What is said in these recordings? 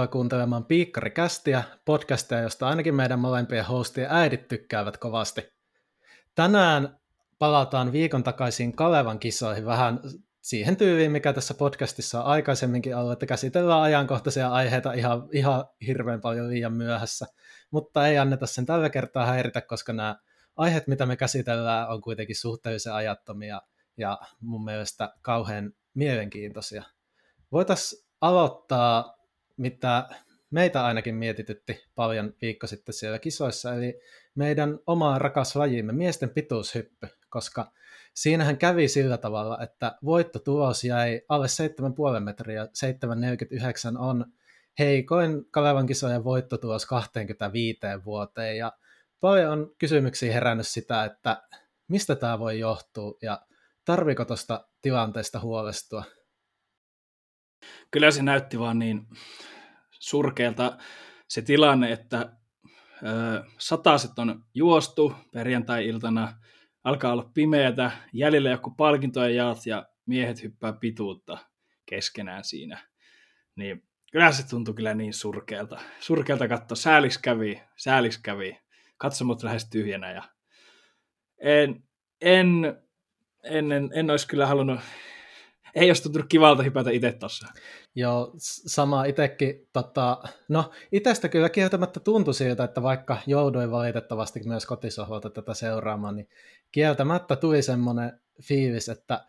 tervetuloa kuuntelemaan Piikkari-kästiä, podcastia, josta ainakin meidän molempien hostien äidit tykkäävät kovasti. Tänään palataan viikon takaisin Kalevan kisoihin vähän siihen tyyliin, mikä tässä podcastissa on aikaisemminkin ollut, että käsitellään ajankohtaisia aiheita ihan, ihan hirveän paljon liian myöhässä, mutta ei anneta sen tällä kertaa häiritä, koska nämä aiheet, mitä me käsitellään, on kuitenkin suhteellisen ajattomia ja mun mielestä kauhean mielenkiintoisia. Voitaisiin aloittaa, mitä meitä ainakin mietitytti paljon viikko sitten siellä kisoissa, eli meidän oma rakas lajimme, miesten pituushyppy, koska siinähän kävi sillä tavalla, että voittotulos jäi alle 7,5 metriä, 7,49 on heikoin Kalevan kisojen voittotulos 25 vuoteen, ja paljon on kysymyksiä herännyt sitä, että mistä tämä voi johtua, ja tarviko tuosta tilanteesta huolestua? Kyllä se näytti vaan niin surkealta se tilanne, että sataset on juostu perjantai-iltana, alkaa olla pimeätä, jäljellä joku palkintojen jaot ja miehet hyppää pituutta keskenään siinä. Niin kyllä se tuntui kyllä niin surkealta. Surkealta katsoa. Säälis kävi, säälis kävi. Katsomot lähes tyhjänä ja en, en, en, en, en olisi kyllä halunnut ei olisi tuntunut kivalta hypätä itse tuossa. Joo, sama itsekin. Tota, no, itsestä kyllä kieltämättä tuntui siltä, että vaikka jouduin valitettavasti myös kotisohvalta tätä seuraamaan, niin kieltämättä tuli semmoinen fiilis, että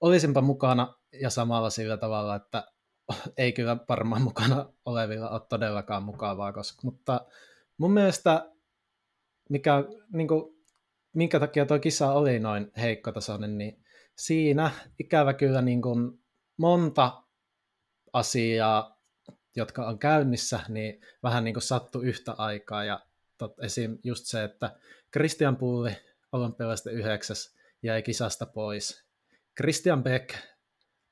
olisinpa mukana ja samalla sillä tavalla, että ei kyllä varmaan mukana olevilla ole todellakaan mukavaa, koska, mutta mun mielestä mikä, niin kuin, minkä takia tuo kisa oli noin heikkotasoinen, niin siinä ikävä kyllä niin kuin monta asiaa, jotka on käynnissä, niin vähän niin kuin sattu yhtä aikaa. Ja tot, esim. just se, että Christian Pulli olympialaisten yhdeksäs jäi kisasta pois. Christian Beck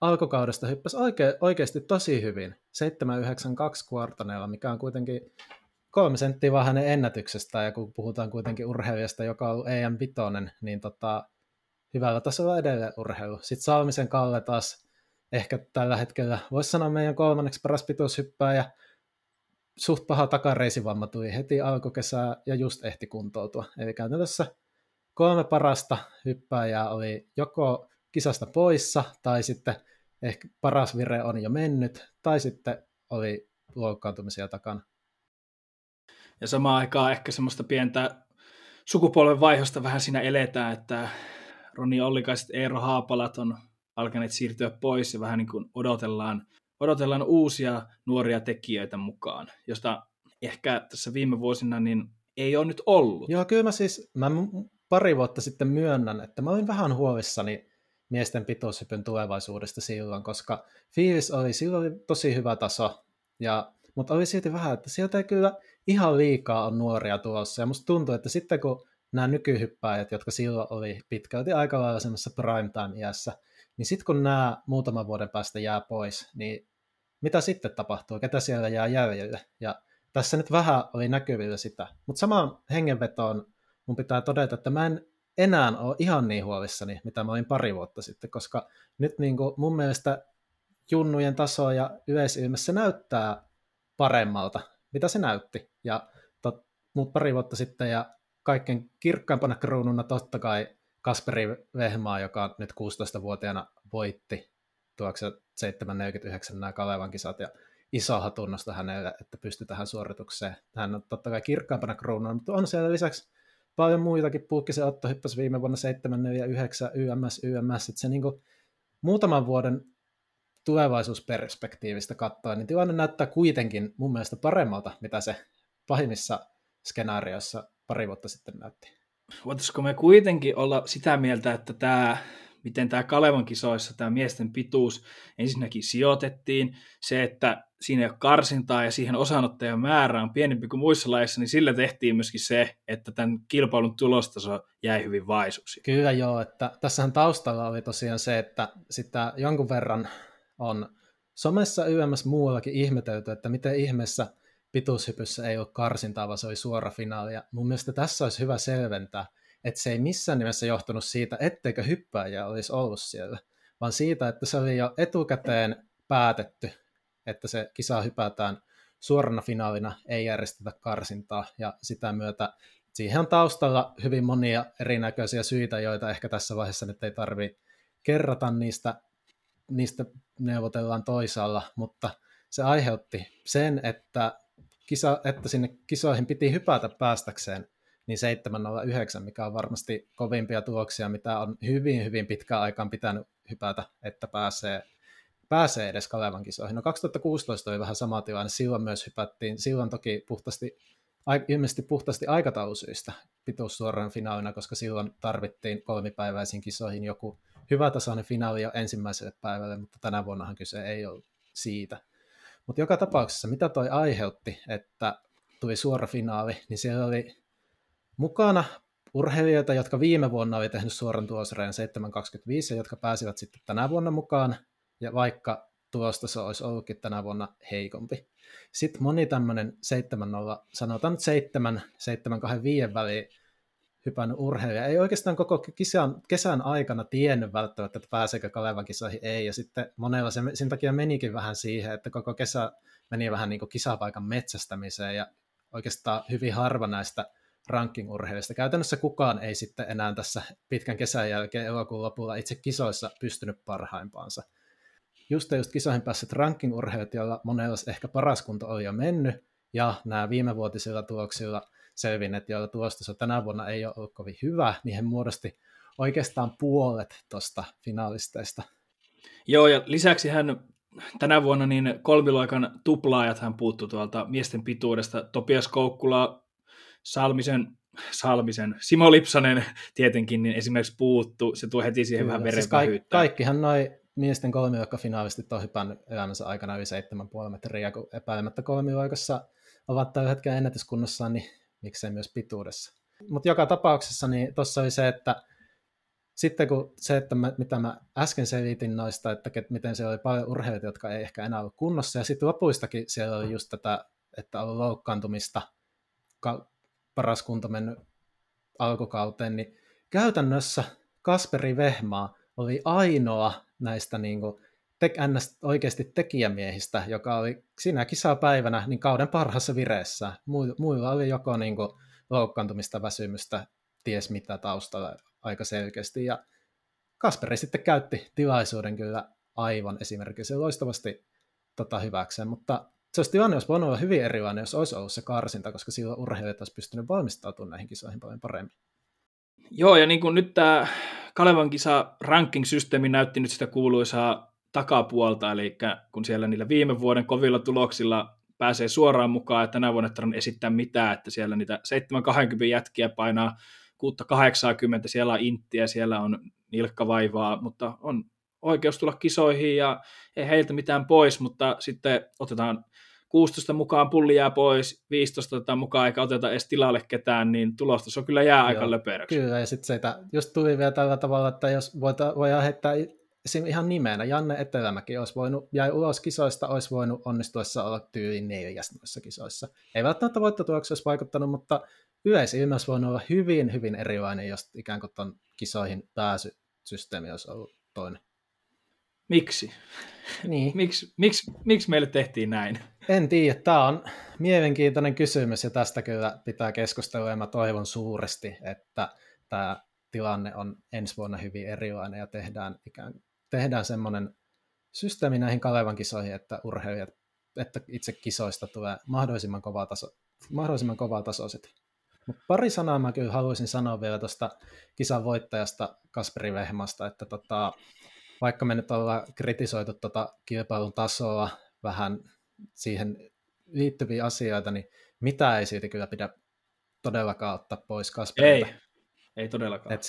alkukaudesta hyppäsi oike, oikeasti tosi hyvin, 792 kvartaneella, mikä on kuitenkin kolme senttiä vaan hänen ennätyksestä, ja kun puhutaan kuitenkin urheilijasta, joka on EM Vitoinen, niin tota, hyvällä tasolla edelleen urheilu. Sitten Salmisen Kalle taas ehkä tällä hetkellä, voisi sanoa meidän kolmanneksi paras pituushyppääjä, suht paha takareisivamma tuli heti alkukesää ja just ehti kuntoutua. Eli käytännössä kolme parasta hyppääjää oli joko kisasta poissa, tai sitten ehkä paras vire on jo mennyt, tai sitten oli loukkaantumisia takana. Ja samaan aikaan ehkä semmoista pientä sukupolven vaihosta vähän siinä eletään, että Roni Ollikaiset, Eero Haapalat on alkaneet siirtyä pois ja vähän niin kuin odotellaan, odotellaan uusia nuoria tekijöitä mukaan, josta ehkä tässä viime vuosina niin ei ole nyt ollut. Joo, kyllä mä siis, mä pari vuotta sitten myönnän, että mä olin vähän huolissani miesten pituushypyn tulevaisuudesta silloin, koska fiilis oli, silloin tosi hyvä taso, ja, mutta oli silti vähän, että sieltä ei kyllä ihan liikaa on nuoria tulossa, ja musta tuntuu, että sitten kun nämä nykyhyppäjät, jotka silloin oli pitkälti aika lailla semmoisessa primetime-iässä, niin sitten kun nämä muutaman vuoden päästä jää pois, niin mitä sitten tapahtuu, ketä siellä jää jäljelle? Ja tässä nyt vähän oli näkyvillä sitä. Mutta samaan hengenvetoon mun pitää todeta, että mä en enää ole ihan niin huolissani, mitä mä olin pari vuotta sitten, koska nyt niin kuin mun mielestä junnujen taso ja yleisilmessä näyttää paremmalta, mitä se näytti. Ja tot, mut pari vuotta sitten ja kaikkein kirkkaimpana kruununa totta kai Kasperi Vehmaa, joka nyt 16-vuotiaana voitti tuokse 749 nämä Kalevan kisat ja iso hatunnosta hänelle, että pystyi tähän suoritukseen. Hän on totta kai kirkkaimpana kruununa, mutta on siellä lisäksi paljon muitakin. Puukkisen Otto hyppäsi viime vuonna 749 YMS, YMS, että se niin kuin muutaman vuoden tulevaisuusperspektiivistä katsoen, niin tilanne näyttää kuitenkin mun mielestä paremmalta, mitä se pahimmissa skenaarioissa pari vuotta sitten näytti. Voitaisiko me kuitenkin olla sitä mieltä, että tämä, miten tämä Kalevan kisoissa tämä miesten pituus ensinnäkin sijoitettiin, se, että siinä ei ole karsintaa ja siihen osanottajan määrä on pienempi kuin muissa laissa, niin sillä tehtiin myöskin se, että tämän kilpailun tulostaso jäi hyvin vaisuksi. Kyllä joo, että tässähän taustalla oli tosiaan se, että sitä jonkun verran on somessa YMS muuallakin ihmetelty, että miten ihmeessä – pituushypyssä ei ole karsintaa, vaan se oli suora finaali. Ja mun mielestä tässä olisi hyvä selventää, että se ei missään nimessä johtunut siitä, etteikö hyppääjä olisi ollut siellä, vaan siitä, että se oli jo etukäteen päätetty että se kisa hypätään suorana finaalina, ei järjestetä karsintaa, ja sitä myötä siihen on taustalla hyvin monia erinäköisiä syitä, joita ehkä tässä vaiheessa nyt ei tarvitse kerrata niistä, niistä neuvotellaan toisaalla, mutta se aiheutti sen, että, kisa, että sinne kisoihin piti hypätä päästäkseen niin 709, mikä on varmasti kovimpia tuloksia, mitä on hyvin, hyvin pitkään aikaan pitänyt hypätä, että pääsee, pääsee edes Kalevan kisoihin. No 2016 oli vähän sama tilanne, silloin myös hypättiin, silloin toki puhtaasti, ilmeisesti puhtaasti aikataulusyistä pituussuoran finaalina, koska silloin tarvittiin kolmipäiväisiin kisoihin joku hyvä tasainen finaali jo ensimmäiselle päivälle, mutta tänä vuonnahan kyse ei ollut siitä. Mutta joka tapauksessa, mitä toi aiheutti, että tuli suora finaali, niin siellä oli mukana urheilijoita, jotka viime vuonna oli tehnyt suoran tulosrajan 7.25 ja jotka pääsivät sitten tänä vuonna mukaan, ja vaikka tulostaso olisi ollutkin tänä vuonna heikompi. Sitten moni tämmöinen 7.0, sanotaan nyt 7, 7.25 väliin hypännyt urheilija ei oikeastaan koko kesän, kesän aikana tiennyt välttämättä, että pääseekö Kalevan kisoihin, ei, ja sitten monella se, sen takia menikin vähän siihen, että koko kesä meni vähän niin kuin kisapaikan metsästämiseen, ja oikeastaan hyvin harva näistä ranking-urheilijoista. Käytännössä kukaan ei sitten enää tässä pitkän kesän jälkeen elokuun lopulla itse kisoissa pystynyt parhaimpaansa. Just just kisoihin päässyt ranking-urheilijat, joilla monella ehkä paras kunto oli jo mennyt, ja nämä viimevuotisilla tuloksilla selvinneet, joilla tulostaso tänä vuonna ei ole ollut kovin hyvä, niin he muodosti oikeastaan puolet tuosta finaalisteista. Joo, ja lisäksi hän tänä vuonna niin kolmiloikan tuplaajat hän puuttu tuolta miesten pituudesta. Topias Koukkula Salmisen, Salmisen, Simo Lipsanen tietenkin niin esimerkiksi puuttu, se tuo heti siihen Kyllä, vähän veren siis kaik- Kaikkihan noin miesten kolmiloikka-finaalistit on hypännyt elämänsä aikana yli 7,5 metriä, kun epäilemättä kolmiloikassa ovat tällä hetkellä ennätyskunnossaan, niin miksei myös pituudessa. Mutta joka tapauksessa niin tuossa oli se, että sitten kun se, että mä, mitä mä äsken selitin noista, että ket, miten siellä oli paljon urheilijoita, jotka ei ehkä enää ollut kunnossa, ja sitten lopuistakin siellä oli just tätä, että on loukkaantumista, paras kunto mennyt alkukauteen, niin käytännössä Kasperi Vehmaa oli ainoa näistä niin kuin, te, ns. oikeasti tekijämiehistä, joka oli siinä kisapäivänä niin kauden parhaassa vireessä. Muilla oli joko niin kuin, loukkaantumista, väsymystä, ties mitä taustalla aika selkeästi. Ja Kasperi sitten käytti tilaisuuden kyllä aivan esimerkiksi loistavasti tota hyväkseen, mutta se olisi tilanne olisi voinut olla hyvin erilainen, jos olisi ollut se karsinta, koska silloin urheilijat olisi pystynyt valmistautumaan näihin kisoihin paljon paremmin. Joo, ja niin kuin nyt tämä Kalevan kisa ranking-systeemi näytti nyt sitä kuuluisaa takapuolta, eli kun siellä niillä viime vuoden kovilla tuloksilla pääsee suoraan mukaan, että tänä vuonna ei esittää mitään, että siellä niitä 720 jätkiä painaa 680, siellä on inttiä, siellä on nilkkavaivaa, mutta on oikeus tulla kisoihin ja ei heiltä mitään pois, mutta sitten otetaan 16 mukaan pulli jää pois, 15 otetaan mukaan eikä oteta edes tilalle ketään, niin tulosta se on kyllä jää Joo, aika löperöksi. Kyllä, ja sitten se, just tuli vielä tällä tavalla, että jos voidaan heittää esim. ihan nimenä, Janne Etelämäki olisi voinut, jäi ulos kisoista, olisi voinut onnistuessa olla tyyliin neljäs noissa kisoissa. Ei välttämättä voittotuloksi olisi vaikuttanut, mutta yleisilme olisi voinut olla hyvin, hyvin erilainen, jos ikään kuin tuon kisoihin pääsysysteemi olisi ollut toinen. Miksi? Niin. Miksi, miksi, miksi meille tehtiin näin? En tiedä. Tämä on mielenkiintoinen kysymys ja tästä kyllä pitää keskustella ja mä toivon suuresti, että tämä tilanne on ensi vuonna hyvin erilainen ja tehdään, ikään, tehdään semmoinen systeemi näihin Kalevan kisoihin, että urheilijat, että itse kisoista tulee mahdollisimman kovaa, taso, mahdollisimman kovaa tasoiset. Mut pari sanaa mä kyllä haluaisin sanoa vielä tuosta kisan voittajasta Kasperi Vehmasta, että tota, vaikka me nyt ollaan kritisoitu tuota kilpailun tasoa, vähän siihen liittyviä asioita, niin mitä ei siitä kyllä pidä todellakaan ottaa pois Kasperilta. Ei, ei todellakaan. Et 7.49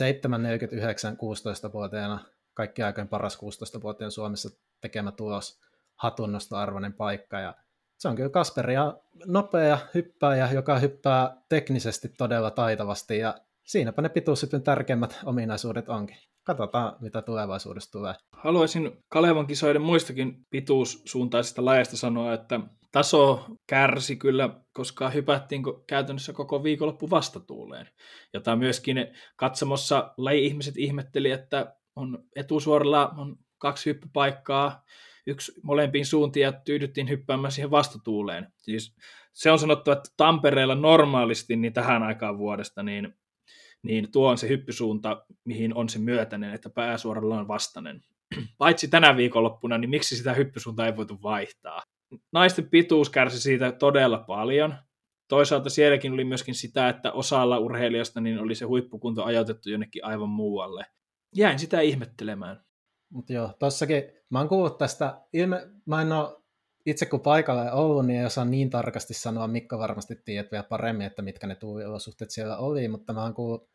16-vuotiaana, kaikki aikojen paras 16-vuotiaan Suomessa tekemä tulos, hatunnosta arvoinen paikka, ja se on kyllä Kasperia nopea hyppääjä, joka hyppää teknisesti todella taitavasti, ja siinäpä ne pituushypyn tärkeimmät ominaisuudet onkin. Katsotaan, mitä tulevaisuudessa tulee. Haluaisin Kalevan kisoiden muistakin pituussuuntaisista lajeista sanoa, että taso kärsi kyllä, koska hypättiin käytännössä koko viikonloppu vastatuuleen, jota myöskin katsomossa laji-ihmiset ihmetteli, että on etusuoralla on kaksi hyppypaikkaa, yksi molempiin suuntiin ja tyydyttiin hyppäämään siihen vastatuuleen. Siis se on sanottu, että Tampereella normaalisti niin tähän aikaan vuodesta niin, niin tuo on se hyppysuunta, mihin on se myötäinen, että pääsuoralla on vastainen. Paitsi tänä viikonloppuna, niin miksi sitä hyppysuuntaa ei voitu vaihtaa? Naisten pituus kärsi siitä todella paljon. Toisaalta sielläkin oli myöskin sitä, että osalla urheilijasta niin oli se huippukunto ajoitettu jonnekin aivan muualle. Jäin sitä ihmettelemään. Mutta joo, tossakin mä oon kuullut tästä, ilme, mä en ole itse kun paikalla ollut, niin ei osaa niin tarkasti sanoa, Mikko varmasti tiedät vielä paremmin, että mitkä ne tuuliolosuhteet siellä oli, mutta mä oon kuullut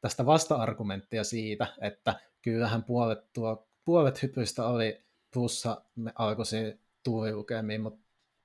tästä vasta-argumenttia siitä, että kyllähän puolet, tuo, puolet hypyistä oli plussa alkuisiin tuulilukemiin, mutta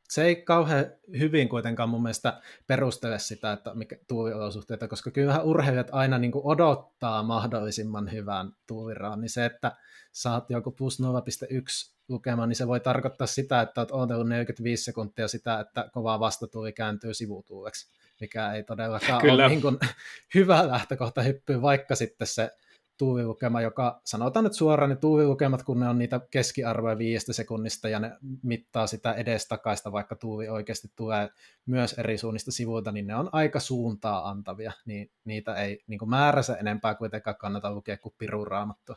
se ei kauhean hyvin kuitenkaan mun mielestä perustele sitä, että mikä tuuliolosuhteita, koska kyllähän urheilijat aina niin kuin odottaa mahdollisimman hyvän tuuliraan, niin se, että saat joku plus 0,1 lukema, niin se voi tarkoittaa sitä, että olet odotellut 45 sekuntia sitä, että kovaa vastatuuli kääntyy sivutuuleksi, mikä ei todellakaan Kyllä. ole niin kuin hyvä lähtökohta hyppyä, vaikka sitten se tuuvilukema, joka sanotaan nyt suoraan ne tuuvilukemat, kun ne on niitä keskiarvoja viidestä sekunnista ja ne mittaa sitä edestakaista, vaikka tuuvi oikeasti tulee myös eri suunnista sivuilta, niin ne on aika suuntaa antavia, niin niitä ei niin kuin määränsä enempää kuitenkaan kannata lukea kuin piruraamattua.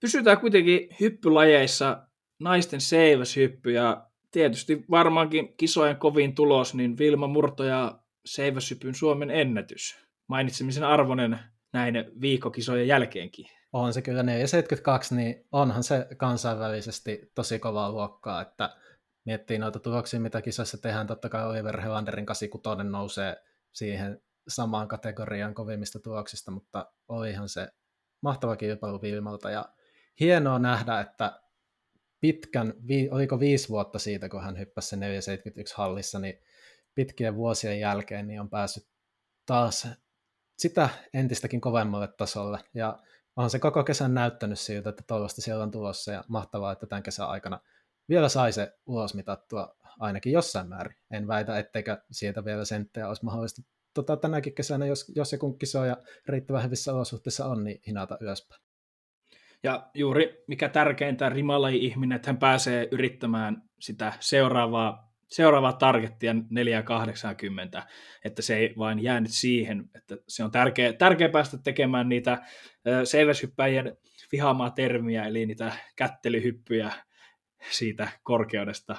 Pysytään kuitenkin hyppylajeissa naisten seiväshyppy ja tietysti varmaankin kisojen kovin tulos, niin Vilma Murto ja seiväshypyn Suomen ennätys. Mainitsemisen arvoinen näin viikkokisojen jälkeenkin. On se kyllä 472, niin onhan se kansainvälisesti tosi kovaa luokkaa, että miettii noita tuloksia, mitä kisoissa tehdään, totta kai Oliver Helanderin 86 nousee siihen samaan kategoriaan kovimmista tuloksista, mutta olihan se mahtava kilpailu Vilmalta. Ja hienoa nähdä, että pitkän, oliko viisi vuotta siitä, kun hän hyppäsi se 471 hallissa, niin pitkien vuosien jälkeen niin on päässyt taas sitä entistäkin kovemmalle tasolle. Ja on se koko kesän näyttänyt siltä, että toivottavasti siellä on tulossa ja mahtavaa, että tämän kesän aikana vielä sai se ulos mitattua ainakin jossain määrin. En väitä, etteikö sieltä vielä senttejä olisi mahdollista tota, tänäkin kesänä, jos, jos joku kisoja riittävän hyvissä olosuhteissa on, niin hinata ylöspäin. Ja juuri mikä tärkeintä rimalaji-ihminen, että hän pääsee yrittämään sitä seuraavaa, seuraavaa targettia 480, että se ei vain jäänyt siihen, että se on tärkeä, tärkeä päästä tekemään niitä seiväshyppäjien vihaamaa termiä, eli niitä kättelyhyppyjä siitä korkeudesta,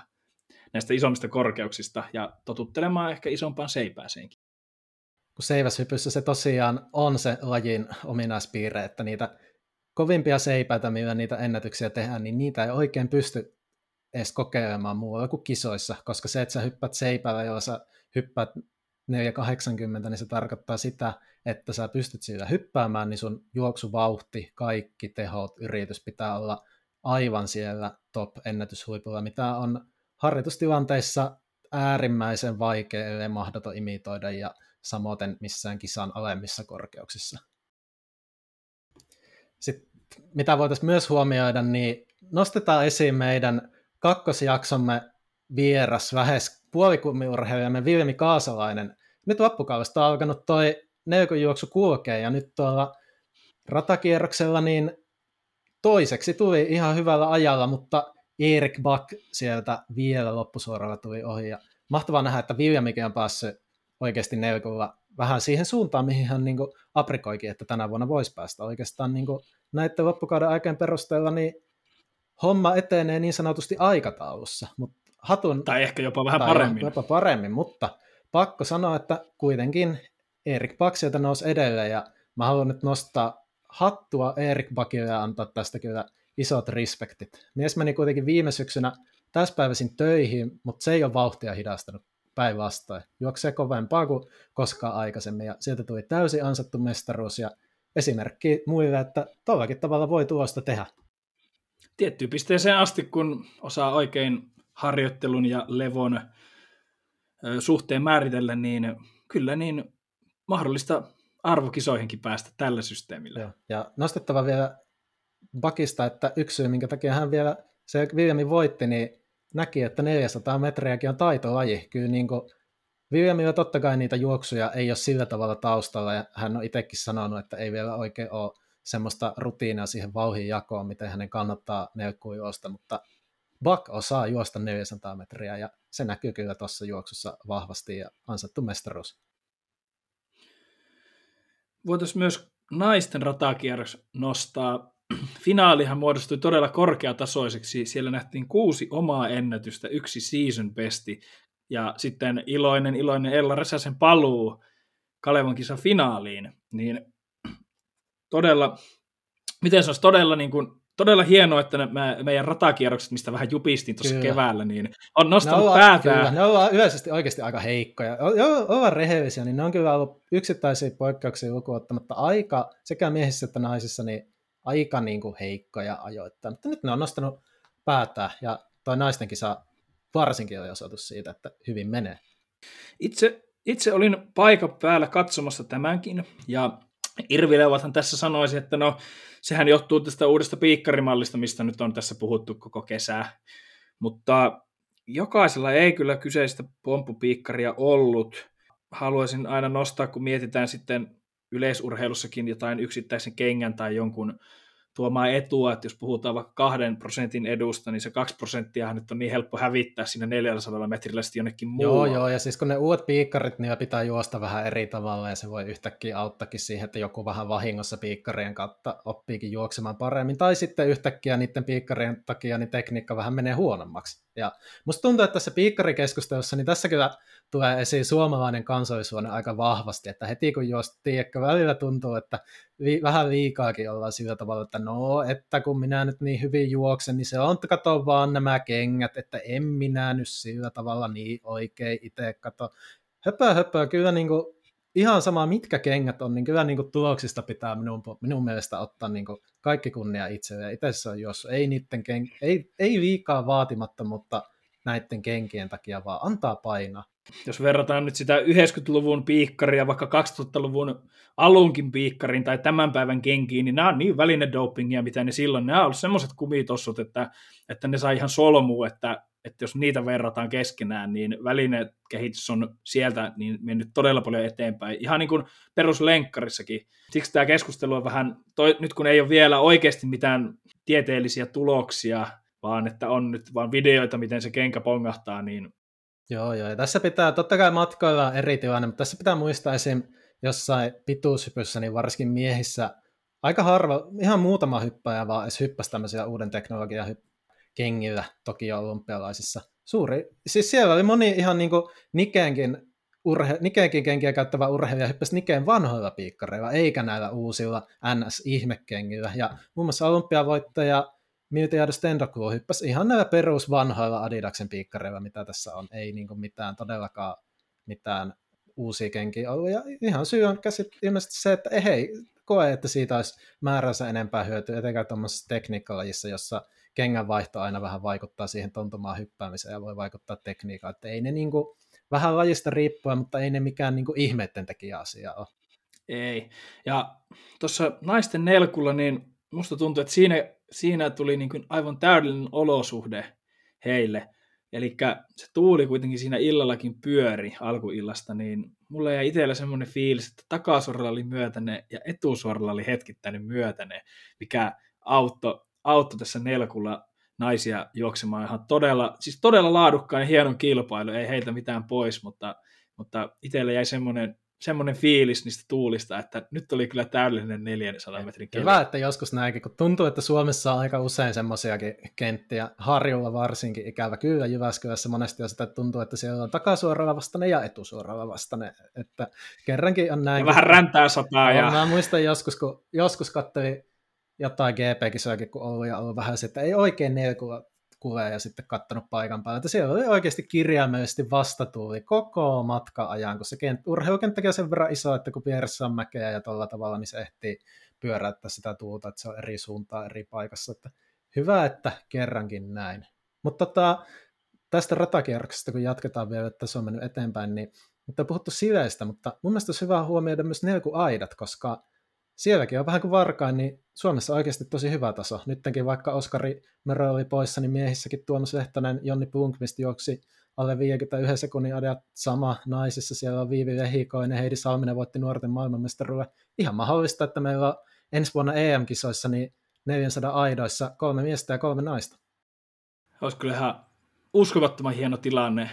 näistä isommista korkeuksista, ja totuttelemaan ehkä isompaan seipääseenkin. Kun seiväshypyssä se tosiaan on se lajin ominaispiirre, että niitä kovimpia seipäitä, millä niitä ennätyksiä tehdään, niin niitä ei oikein pysty edes kokeilemaan muualla kuin kisoissa, koska se, että sä hyppät seipällä, jolla sä hyppäät 480, niin se tarkoittaa sitä, että sä pystyt sillä hyppäämään, niin sun juoksuvauhti, kaikki tehot, yritys pitää olla aivan siellä top-ennätyshuipulla, mitä on harjoitustilanteissa äärimmäisen vaikea, ellei mahdoton imitoida ja samoin missään kisan alemmissa korkeuksissa. Sitten, mitä voitaisiin myös huomioida, niin nostetaan esiin meidän kakkosjaksomme vieras, lähes puolikummiurheilijamme Vilmi Kaasalainen. Nyt loppukaudesta on alkanut toi neukojuoksu kulkee ja nyt tuolla ratakierroksella niin toiseksi tuli ihan hyvällä ajalla, mutta Erik Back sieltä vielä loppusuoralla tuli ohi. Ja mahtavaa nähdä, että Viljamikin on päässyt oikeasti neukolla vähän siihen suuntaan, mihin hän niin aprikoikin, että tänä vuonna voisi päästä. Oikeastaan niin näiden loppukauden aikeen perusteella niin homma etenee niin sanotusti aikataulussa. Mutta hatun, tai ehkä jopa vähän paremmin. Jopa paremmin, mutta pakko sanoa, että kuitenkin Erik Bak sieltä nousi edelleen ja mä haluan nyt nostaa hattua Erik Bakille ja antaa tästä kyllä isot respektit. Mies meni kuitenkin viime syksynä täyspäiväisin töihin, mutta se ei ole vauhtia hidastanut päinvastoin. Juoksee kovempaa kuin koskaan aikaisemmin ja sieltä tuli täysin ansattu mestaruus ja esimerkki muille, että tuollakin tavalla voi tuosta tehdä. Tiettyyn pisteeseen asti, kun osaa oikein harjoittelun ja levon suhteen määritellä, niin kyllä niin mahdollista arvokisoihinkin päästä tällä systeemillä. Joo. Ja nostettava vielä Bakista, että yksi syy, minkä takia hän vielä se Viljami voitti, niin näki, että 400 metriäkin on taitolaji. Kyllä niin kuin Williamilla totta kai niitä juoksuja ei ole sillä tavalla taustalla, ja hän on itsekin sanonut, että ei vielä oikein ole semmoista rutiinia siihen vauhin jakoon, miten hänen kannattaa neukkuun juosta, mutta Buck osaa juosta 400 metriä ja se näkyy kyllä tuossa juoksussa vahvasti ja ansattu mestaruus. Voitaisiin myös naisten ratakierros nostaa. Finaalihan muodostui todella korkeatasoiseksi. Siellä nähtiin kuusi omaa ennätystä, yksi season besti ja sitten iloinen, iloinen Ella Räsäsen paluu Kalevan kisan finaaliin. Niin todella, miten se olisi todella niin kuin todella hienoa, että ne, me, meidän ratakierrokset, mistä vähän jupistiin tuossa keväällä, niin on nostanut ne päätään. Kyllä, ne ovat yleisesti oikeasti aika heikkoja. Joo, ovat rehellisiä, niin ne on kyllä ollut yksittäisiä poikkeuksia lukuun ottamatta aika, sekä miehissä että naisissa, niin aika niin kuin heikkoja ajoittain. Mutta nyt ne on nostanut päätään, ja toi naisten kisa varsinkin on osoitus siitä, että hyvin menee. Itse, itse olin paikan päällä katsomassa tämänkin, ja Irvilevathan tässä sanoisi, että no, sehän johtuu tästä uudesta piikkarimallista, mistä nyt on tässä puhuttu koko kesää. Mutta jokaisella ei kyllä kyseistä pomppupiikkaria ollut. Haluaisin aina nostaa, kun mietitään sitten yleisurheilussakin jotain yksittäisen kengän tai jonkun tuomaan etua, että jos puhutaan vaikka kahden prosentin edusta, niin se kaksi prosenttia nyt on niin helppo hävittää sinne 400 metrillä sitten jonnekin muualle. Joo, joo, ja siis kun ne uudet piikkarit, niin pitää juosta vähän eri tavalla, ja se voi yhtäkkiä auttakin siihen, että joku vähän vahingossa piikkarien kautta oppiikin juoksemaan paremmin, tai sitten yhtäkkiä niiden piikkarien takia niin tekniikka vähän menee huonommaksi. Ja musta tuntuu, että tässä piikkarikeskustelussa, niin tässä kyllä tulee esiin suomalainen kansallisuuden aika vahvasti, että heti kun juosta, tiedätkö, välillä tuntuu, että vi, vähän liikaakin ollaan sillä tavalla, että no, että kun minä nyt niin hyvin juoksen, niin se on, että kato vaan nämä kengät, että en minä nyt sillä tavalla niin oikein itse kato. Höpö, höpö, kyllä niin kuin, ihan sama mitkä kengät on, niin kyllä niin kuin tuloksista pitää minun, minun mielestä ottaa niin kuin kaikki kunnia itselleen. Itse se on jos ei, niiden ken, ei, ei liikaa vaatimatta, mutta näiden kenkien takia, vaan antaa painaa. Jos verrataan nyt sitä 90-luvun piikkaria vaikka 2000-luvun alunkin piikkarin tai tämän päivän kenkiin, niin nämä on niin välinedopingia, mitä ne silloin, nämä on ollut semmoiset kumitossut, että, että ne sai ihan solmua, että, että jos niitä verrataan keskenään, niin välinekehitys on sieltä niin mennyt todella paljon eteenpäin. Ihan niin kuin peruslenkkarissakin. Siksi tämä keskustelu on vähän, toi, nyt kun ei ole vielä oikeasti mitään tieteellisiä tuloksia, vaan että on nyt vaan videoita, miten se kenkä pongahtaa, niin Joo, joo. Ja tässä pitää, totta kai matkoilla eri tilanne, mutta tässä pitää muistaa esim. jossain pituushypyssä, niin varsinkin miehissä aika harva, ihan muutama hyppäjä vaan edes hyppäsi tämmöisiä uuden teknologian hy- kengillä Tokio olympialaisissa. Suuri, siis siellä oli moni ihan niin kuin Nikeenkin, urhe, Nikeenkin kenkiä käyttävä urheilija hyppäsi Nikeen vanhoilla piikkareilla, eikä näillä uusilla NS-ihmekengillä. Ja muun muassa olympiavoittaja Miltiade Stendokuo hyppäsi ihan näillä perusvanhoilla Adidaksen piikkareilla, mitä tässä on. Ei niin mitään todellakaan mitään uusia kenkiä ollut. Ja ihan syy on käsit, ilmeisesti se, että ei hei, koe, että siitä olisi määränsä enempää hyötyä, etenkään tuommoisessa tekniikkalajissa, jossa kengän vaihto aina vähän vaikuttaa siihen tontumaan hyppäämiseen ja voi vaikuttaa tekniikkaan. Että ei ne niin kuin, vähän lajista riippuen, mutta ei ne mikään niin kuin ihmeiden tekijä asia ole. Ei. Ja tuossa naisten nelkulla, niin musta tuntuu, että siinä, siinä tuli niin kuin aivan täydellinen olosuhde heille. Eli se tuuli kuitenkin siinä illallakin pyöri alkuillasta, niin mulla jäi itsellä semmoinen fiilis, että takasoralla oli myötäne ja etusoralla oli hetkittäinen myötäne, mikä auttoi, auttoi tässä nelkulla naisia juoksemaan ihan todella, siis todella laadukkaan ja hienon kilpailu, ei heitä mitään pois, mutta, mutta itsellä jäi semmoinen semmoinen fiilis niistä tuulista, että nyt oli kyllä täydellinen 400 metrin kenttä. Hyvä, että joskus näinkin, kun tuntuu, että Suomessa on aika usein semmoisiakin kenttiä, Harjulla varsinkin ikävä kyllä, Jyväskylässä monesti on sitä, että tuntuu, että siellä on takasuoralla vastainen ja etusuoralla vastainen, että kerrankin on näin. Ja vähän räntää sataa. Ja... Mä muistan joskus, kun joskus katselin jotain GP-kisojakin, kun ollut ja ollut vähän se, että ei oikein nelkulla kuvia ja sitten katsonut paikan päällä, että siellä oli oikeasti kirjaimellisesti vastatuuli koko matka ajan, kun se kent, urheilukenttäkin on sen verran iso, että kun vieressä on mäkeä ja tuolla tavalla, niin se ehtii pyöräyttää sitä tuulta, että se on eri suuntaan eri paikassa. Että hyvä, että kerrankin näin. Mutta tota, tästä ratakierroksesta, kun jatketaan vielä, että se on mennyt eteenpäin, niin mutta on puhuttu siveistä, mutta mun mielestä olisi hyvä huomioida myös nelkuaidat, koska sielläkin on vähän kuin varkain, niin Suomessa oikeasti tosi hyvä taso. Nyttenkin vaikka Oskari Mero oli poissa, niin miehissäkin Tuomas Lehtonen, Jonni Punkvist juoksi alle 51 sekunnin ajat sama naisissa. Siellä on Viivi Vehikoinen, Heidi Salminen voitti nuorten maailmanmestaruuden. Ihan mahdollista, että meillä on ensi vuonna EM-kisoissa niin 400 aidoissa kolme miestä ja kolme naista. Olisi kyllä ihan uskomattoman hieno tilanne,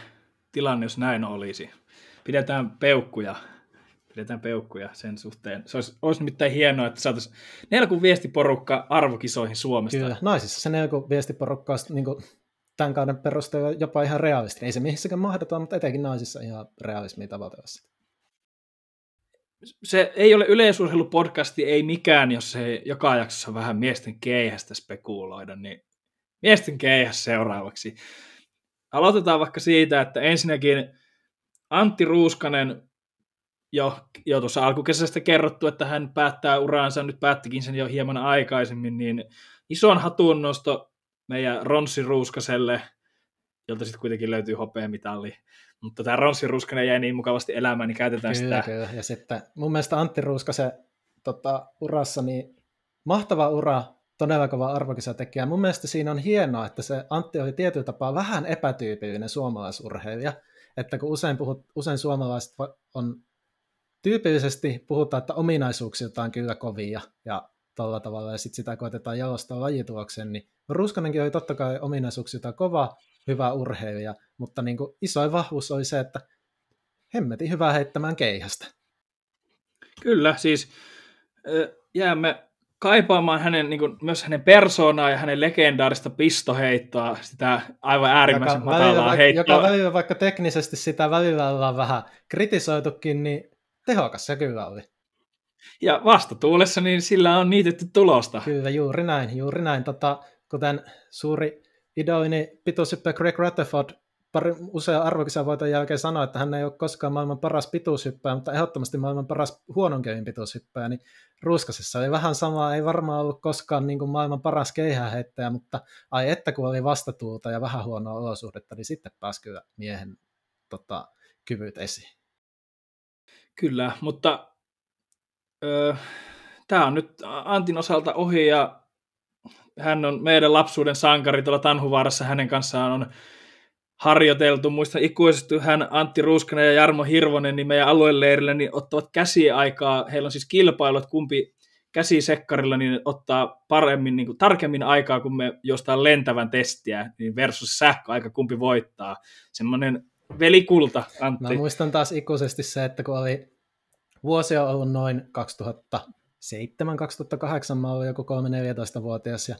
tilanne, jos näin olisi. Pidetään peukkuja, pidetään peukkuja sen suhteen. Se olisi, olisi nimittäin hienoa, että saataisiin Nelkun viestiporukka arvokisoihin Suomesta. Kyllä, naisissa se Nelkun viestiporukka on niin kuin tämän kauden perusteella jopa ihan realisti. Ei se mihissäkään mahdoton, mutta etenkin naisissa ihan realismia tavoitella se ei ole yleisurheilupodcasti, ei mikään, jos se joka jaksossa vähän miesten keihästä spekuloida, niin miesten keihäs seuraavaksi. Aloitetaan vaikka siitä, että ensinnäkin Antti Ruuskanen jo, jo tuossa alkukesästä kerrottu, että hän päättää uraansa, nyt päättikin sen jo hieman aikaisemmin, niin ison hatunnosto meidän Ronssi Ruuskaselle, jolta sitten kuitenkin löytyy hopeamitalli. Mutta tämä Ronssi Ruskanen jäi niin mukavasti elämään, niin käytetään kyllä, sitä. Kyllä, ja sitten mun mielestä Antti Ruuskasen tota, urassa, niin mahtava ura, todella kova arvokisatekijä. Mun mielestä siinä on hienoa, että se Antti oli tietyllä tapaa vähän epätyypillinen suomalaisurheilija, että kun usein, puhut, usein suomalaiset on tyypillisesti puhutaan, että ominaisuuksiltaan on kyllä kovia ja tällä tavalla, ja sitten sitä koetetaan jalostaa lajituloksen, niin Ruskanenkin oli totta kai ominaisuuksiltaan kova, hyvä urheilija, mutta niin kuin isoin vahvuus oli se, että hemmetin hyvä heittämään keihästä. Kyllä, siis jäämme kaipaamaan hänen, niin kuin, myös hänen persoonaa ja hänen legendaarista pistoheittoa, sitä aivan äärimmäisen joka matalaa välillä, heittoa. Joka välillä, vaikka teknisesti sitä välillä ollaan vähän kritisoitukin, niin tehokas se kyllä oli. Ja vastatuulessa niin sillä on niitetty tulosta. Kyllä, juuri näin. Juuri näin. Tota, kuten suuri idolini pituushyppä Greg Rutherford pari, usean arvokisan jälkeen sanoi, että hän ei ole koskaan maailman paras pituushyppää, mutta ehdottomasti maailman paras huonon kevin pituushyppää, niin Ruskasessa oli vähän sama, ei varmaan ollut koskaan niin kuin maailman paras keihäheittäjä, mutta ai että kun oli vastatuulta ja vähän huonoa olosuhdetta, niin sitten pääsi kyllä miehen tota, kyvyt esiin. Kyllä, mutta tämä on nyt Antin osalta ohi ja hän on meidän lapsuuden sankari tuolla Tanhuvaarassa, hänen kanssaan on harjoiteltu. Muista ikuisesti hän Antti Ruuskanen ja Jarmo Hirvonen niin meidän alueleirillä niin ottavat käsiaikaa. Heillä on siis kilpailut, kumpi käsisekkarilla niin ottaa paremmin, niin kuin, tarkemmin aikaa, kun me jostain lentävän testiä, niin versus sähköaika, kumpi voittaa. Semmoinen velikulta, Antti. Mä muistan taas ikuisesti se, että kun oli vuosia ollut noin 2007-2008, mä olin joku 3-14-vuotias ja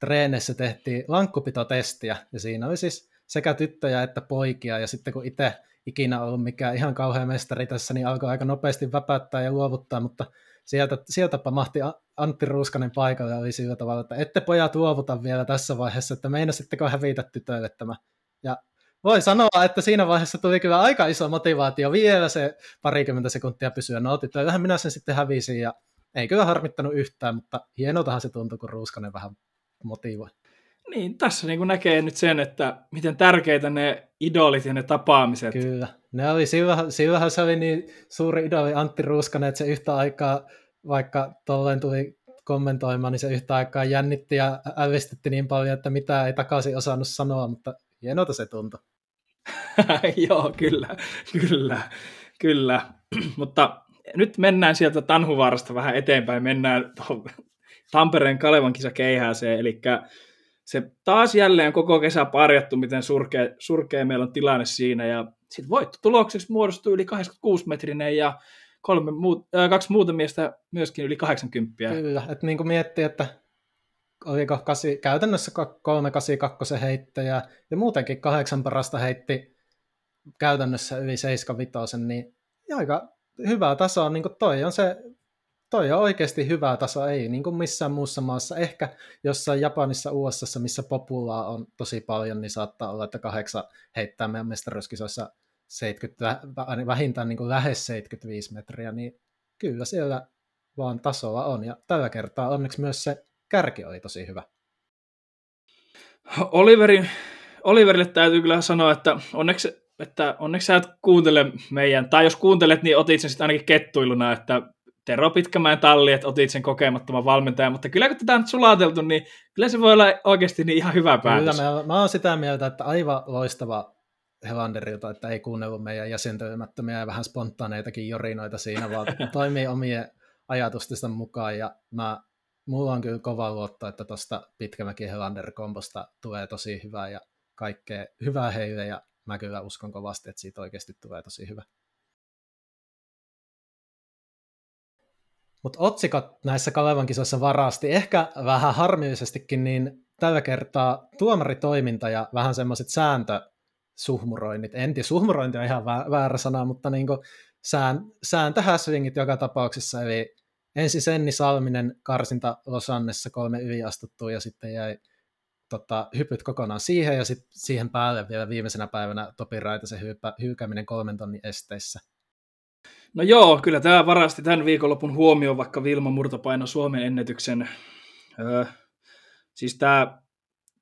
treeneissä tehtiin lankkupitotestiä ja siinä oli siis sekä tyttöjä että poikia ja sitten kun itse ikinä ollut mikään ihan kauhean mestari tässä, niin alkoi aika nopeasti väpäyttää ja luovuttaa, mutta sieltä, sieltä mahti Antti Ruuskanen paikalle ja oli sillä tavalla, että ette pojat luovuta vielä tässä vaiheessa, että meinasitteko hävitä tytöille tämä. Ja voi sanoa, että siinä vaiheessa tuli kyllä aika iso motivaatio vielä se parikymmentä sekuntia pysyä nautittua. Vähän minä sen sitten hävisin ja ei kyllä harmittanut yhtään, mutta hienoltahan se tuntui, kun Ruuskanen vähän motivoi. Niin, tässä niin näkee nyt sen, että miten tärkeitä ne idolit ja ne tapaamiset. Kyllä. Ne oli, silloinhan, silloinhan se oli niin suuri idoli Antti Ruuskanen, että se yhtä aikaa, vaikka tolleen tuli kommentoimaan, niin se yhtä aikaa jännitti ja ävistytti niin paljon, että mitä ei takaisin osannut sanoa, mutta hienolta se tuntui. Joo, kyllä, kyllä, kyllä. Mutta nyt mennään sieltä Tanhuvaarasta vähän eteenpäin, mennään Tampereen Kalevan kisa keihääseen, eli se taas jälleen koko kesä parjattu, miten surkea, surkea meillä on tilanne siinä, ja sitten voittotulokseksi muodostui yli 86-metrinen, ja kolme muut, äh, kaksi muuta miestä myöskin yli 80. Kyllä, että niin kuin miettii, että oliko kasi, käytännössä 382 heittäjä ja muutenkin kahdeksan parasta heitti käytännössä yli 75, niin aika hyvä taso, niin kuin toi on se toi on oikeasti hyvä taso, ei niin kuin missään muussa maassa. Ehkä jossain Japanissa, USA, missä populaa on tosi paljon, niin saattaa olla, että kahdeksan heittää meidän mestaruuskisoissa 70, vähintään niin kuin lähes 75 metriä, niin kyllä siellä vaan tasoa on. Ja tällä kertaa onneksi myös se kärki oli tosi hyvä. Oliveri, Oliverille täytyy kyllä sanoa, että onneksi, että onneksi sä et kuuntele meidän, tai jos kuuntelet, niin otit sen sitten ainakin kettuiluna, että Tero Pitkämäen talli, että otit sen kokemattoman valmentajan, mutta kyllä kun tätä on nyt sulateltu, niin kyllä se voi olla oikeasti niin ihan hyvä päätös. Kyllä, mä, mä oon sitä mieltä, että aivan loistava Helanderilta, että ei kuunnellut meidän jäsentöimättömiä ja vähän spontaaneitakin jorinoita siinä, vaan toimii omien ajatustensa mukaan ja mä mulla on kyllä kova luotto, että tuosta Pitkämäki Helander kombosta tulee tosi hyvää ja kaikkea hyvää heille ja mä kyllä uskon kovasti, että siitä oikeasti tulee tosi hyvä. Mutta otsikot näissä Kalevan kisoissa varasti, ehkä vähän harmillisestikin, niin tällä kertaa tuomaritoiminta ja vähän semmoiset sääntösuhmuroinnit. En tiedä, suhmurointi on ihan väärä sana, mutta niin sään, sääntöhäsvingit joka tapauksessa. Eli ensin Senni Salminen karsinta Losannessa kolme yliastuttua ja sitten jäi tota, hypyt kokonaan siihen ja sitten siihen päälle vielä viimeisenä päivänä Topi Raitasen hyypä, hyykäminen kolmen tonnin esteissä. No joo, kyllä tämä varasti tämän viikonlopun huomioon, vaikka Vilma Murtopaino Suomen ennätyksen. Öö, siis tämä,